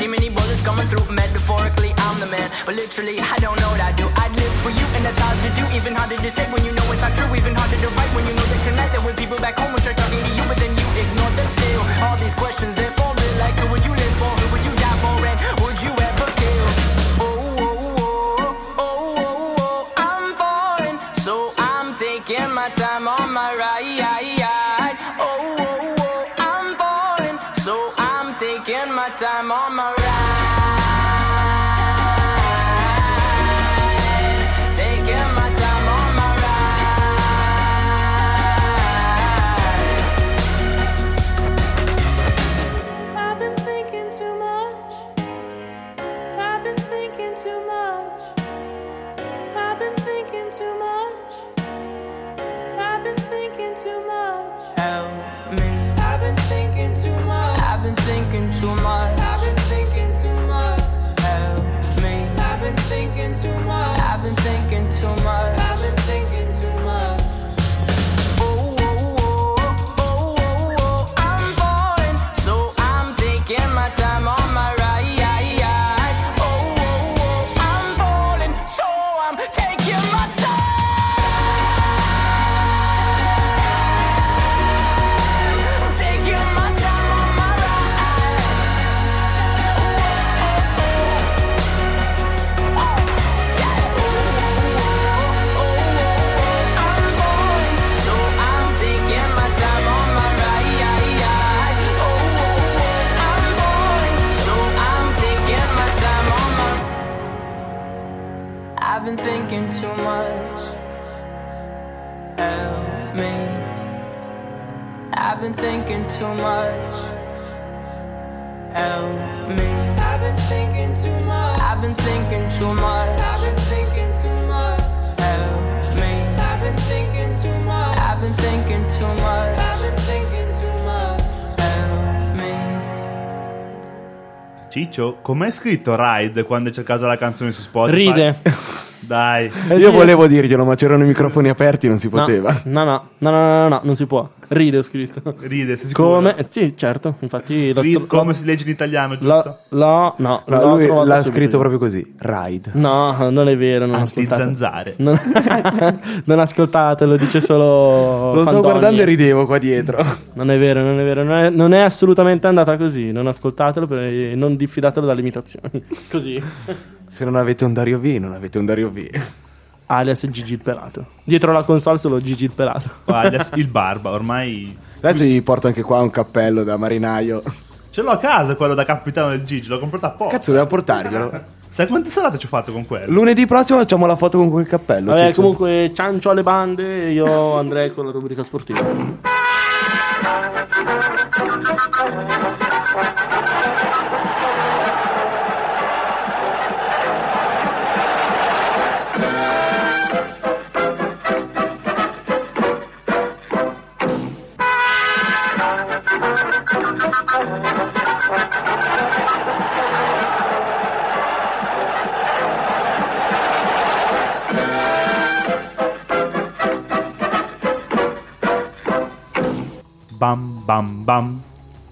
See many bullets coming through. Metaphorically, I'm the man. But literally, I don't know what I do. I'd live for you, and that's hard to do. Even harder to say when you know it's not true. Even harder to write when you know that tonight there were people back home who tried talking to you, but then you ignored them still. All these questions, they're falling like who would you live for? Who would you die for? And would you ever I've been thinking too much. I've been thinking too much. Help me. I've been thinking too much. I've been thinking too much. I've been thinking too much. Help me. I've been thinking too much. I've been thinking too much. I've been thinking too much. Help me. I've been thinking too much. I've been thinking too much. I've been thinking too much. Help me. Ciccio, com'è scritto Ride quando hai cercato la canzone su Spotify? Ride. Dai. Io volevo dirglielo, ma c'erano i microfoni aperti, non si poteva. No, no, no, no, no, no, non si può. Ride ho scritto. Ride, sei sicuro? Come? eh, Sì, certo, infatti Ride tro- come si legge in italiano, giusto? l'ho- l'ho- no, No, lui l'ha subito scritto io. proprio così: Ride. No, non è vero, non ascoltate. Anti-zanzare. Non, non ascoltate, lo dice solo Lo sto guardando e ridevo qua dietro. Non è vero, non è vero, non è, non è assolutamente andata così. Non ascoltatelo per- non diffidatelo dalle imitazioni. Così. Se non avete un Dario V, non avete un Dario V. Alias Gigi il pelato. Dietro la console solo Gigi il pelato. O alias il barba, ormai... Adesso gli porto anche qua un cappello da marinaio. Ce l'ho a casa quello da capitano del Gigi, l'ho comprato apposta. Cazzo, dobbiamo portarglielo. Sai quante serate ci ho fatto con quello? Lunedì prossimo facciamo la foto con quel cappello. Vabbè, Ciccio. comunque ciancio alle bande e io andrei con la rubrica sportiva. Bam bam bam.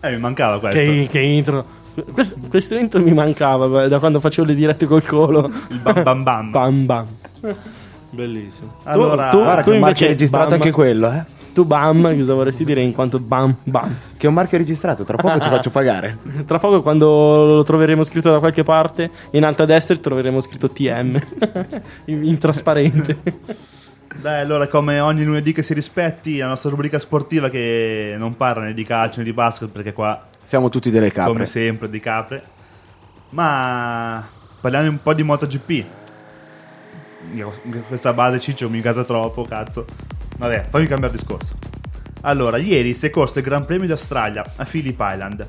Eh, mi mancava questo. Che, che intro. Questo, questo intro mi mancava da quando facevo le dirette col colo. Il bam bam bam. bam bam. Bellissimo. Allora, tu, Guarda tu che invece ha registrato bam- anche quello, eh. Tu bam, cosa vorresti dire in quanto bam bam? Che è un marchio registrato, tra poco ti faccio pagare. Tra poco quando lo troveremo scritto da qualche parte, in alto a destra troveremo scritto TM in, in trasparente. Dai, allora, come ogni lunedì che si rispetti, la nostra rubrica sportiva che non parla né di calcio né di basket, perché qua Siamo tutti delle capre. come sempre, di capre. Ma parliamo un po' di MotoGP. Io, Questa base Ciccio mi casa troppo, cazzo. Vabbè, fammi cambiare discorso. Allora, ieri si è corso il Gran Premio d'Australia a Phillip Island.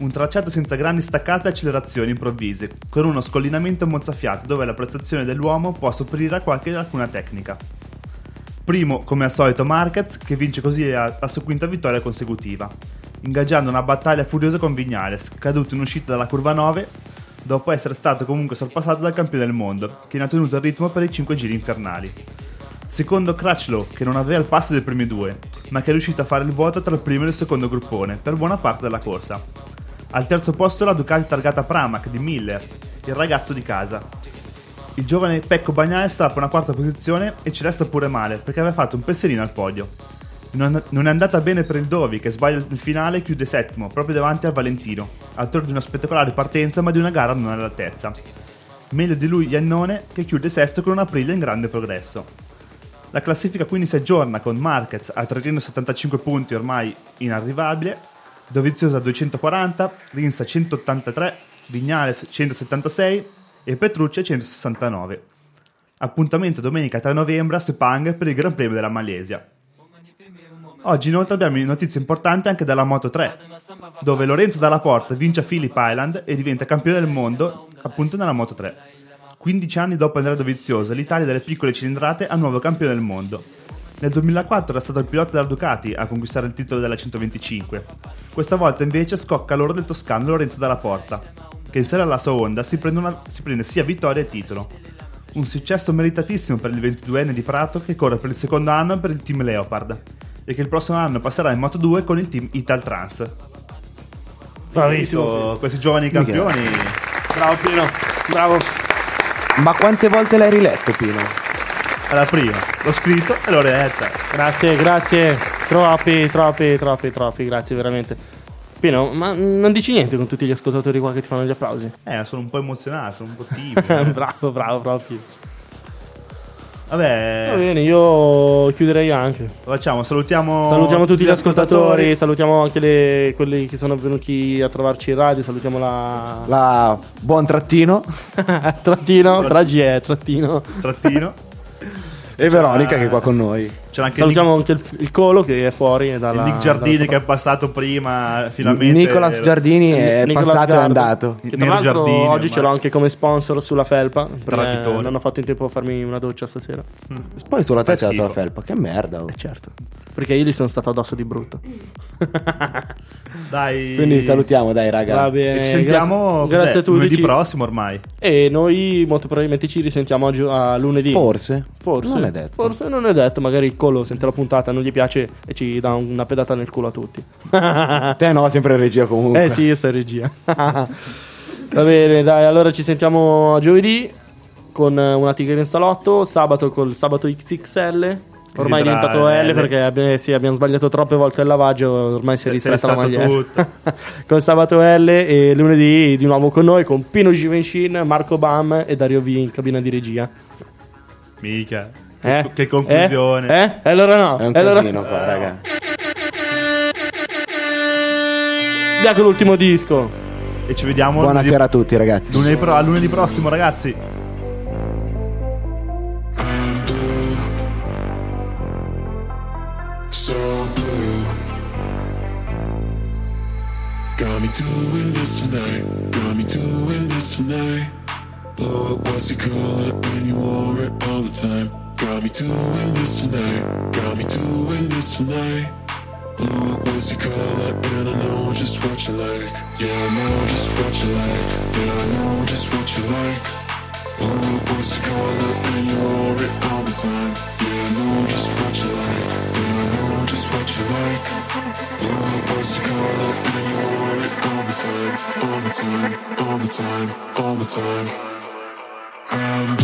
Un tracciato senza grandi staccate e accelerazioni improvvise, con uno scollinamento mozzafiato dove la prestazione dell'uomo può sopperire a qualche lacuna tecnica. Primo, come al solito, Marquez, che vince così la, la sua quinta vittoria consecutiva, ingaggiando una battaglia furiosa con Vignales, caduto in uscita dalla curva 9, dopo essere stato comunque sorpassato dal campione del mondo, che ne ha tenuto il ritmo per i 5 giri infernali. Secondo Crutchlow, che non aveva il passo dei primi due, ma che è riuscito a fare il vuoto tra il primo e il secondo gruppone per buona parte della corsa. Al terzo posto la Ducati targata Pramac di Miller, il ragazzo di casa, il giovane Pecco Bagnale strappa una quarta posizione e ci resta pure male perché aveva fatto un pensierino al podio. Non, è andata bene per il Dovi che sbaglia il finale e chiude settimo proprio davanti al Valentino, autore di una spettacolare partenza ma di una gara non all'altezza. Meglio di lui Iannone che chiude sesto con una Aprilia in grande progresso. La classifica quindi si aggiorna con Marquez a 375 punti ormai inarrivabile, Dovizioso a 240, Rins a 183, Vignales 176 e Petrucci a 169. Appuntamento domenica 3 novembre a Sepang per il Gran Premio della Malesia. Oggi inoltre abbiamo notizie importanti anche dalla Moto 3, dove Lorenzo Dalla Porta vince a Phillip Island e diventa campione del mondo appunto nella Moto 3. 15 anni dopo Andrea Dovizioso, l'Italia delle piccole cilindrate ha nuovo campione del mondo. Nel 2004 era stato il pilota della Ducati a conquistare il titolo della 125. Questa volta invece scocca l'oro del toscano Lorenzo Dalla Porta, che in serie alla sua Honda si prende, una- si prende sia vittoria che titolo. Un successo meritatissimo per il 22enne di Prato che corre per il secondo anno per il team Leopard e che il prossimo anno passerà in Moto 2 con il team Italtrans. Bravissimo. Visto Questi giovani campioni. Bravo Pino, bravo. Ma quante volte l'hai riletto, Pino? Alla prima, l'ho scritto e l'ho letta. Grazie, grazie. Troppi, troppi, troppi, troppi, grazie veramente. Pino, ma non dici niente con tutti gli ascoltatori qua che ti fanno gli applausi? Eh, sono un po' emozionato, sono un po' timido. bravo, bravo, bravo Pino. Vabbè, Va bene, io chiuderei anche. lo facciamo, salutiamo Salutiamo tutti gli ascoltatori, salutiamo anche le- quelli che sono venuti a trovarci in radio, salutiamo la... La buon trattino. trattino, Raggi è trattino. Trattino. E Veronica che è qua con noi. C'era anche Salutiamo anche il, il Colo che è fuori. Dalla, il Nick Giardini dalla- che è passato prima, finalmente. Nicolas Giardini è Nicolas passato e è Gardo, andato. Che tra Nero l'altro Giardini, oggi ormai. ce l'ho anche come sponsor sulla felpa. non ho fatto in tempo a farmi una doccia stasera. Poi solo a te c'è la tua felpa. Che merda. oh. Eh, certo. Perché io gli sono stato addosso di brutto. Dai. Quindi salutiamo, dai, raga. Va bene. E ci sentiamo Grazie, grazie a tutti. lunedì prossimo ormai. E noi molto probabilmente ci risentiamo oggi a lunedì. Forse. Forse. Non è detto. Forse non è detto. Magari il Colo sente la puntata, non gli piace e ci dà una pedata nel culo a tutti. Te no, sempre in regia comunque. Eh sì, io sto in regia. Va bene, dai, allora ci sentiamo a giovedì con eh, una tigre in salotto, sabato col sabato XXL. Ormai è diventato L L. perché abbiamo, sì, abbiamo sbagliato troppe volte il lavaggio, ormai si è ristretta la maglietta. con sabato L e lunedì di nuovo con noi con Pino Givenchin, Marco Bam e Dario V in cabina di regia. Mica. Eh? Che, che conclusione. Eh? Eh? E allora no. È un allora- casino qua, raga. Via con l'ultimo disco. E ci vediamo Buonasera a tutti, ragazzi. lunedì, pro- a lunedì prossimo, ragazzi. so blue. Got me doing this tonight. Got me doing this tonight. Blow up what's your color when you wore it all the time. Got me doing this tonight. Got me doing this tonight. Blow up what's your color and I know just what you like. Yeah, I know just what you like. Yeah, I know just what you like. Blow up what's your color and you wore it all the time. Yeah, I know just what you like. Yeah, I know just what you like. Blow up what's your color and you wore it all the time. All the time, all the time, all the time. I'm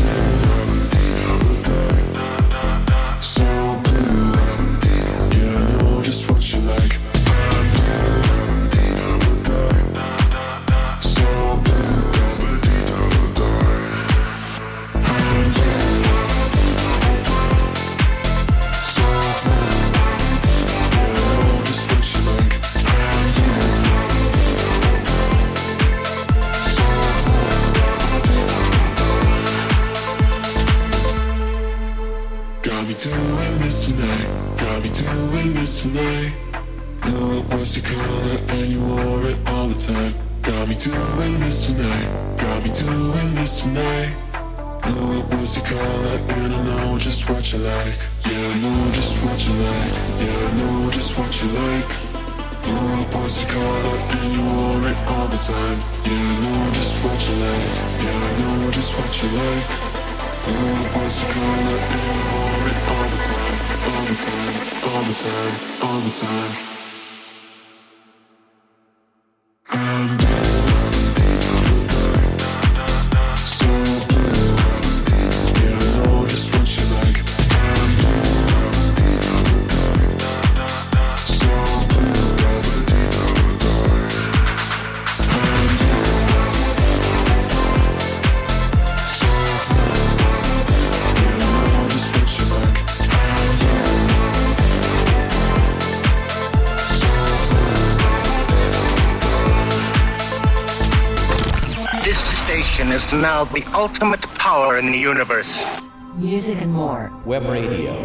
now the ultimate power in the universe. Music and more. Web radio.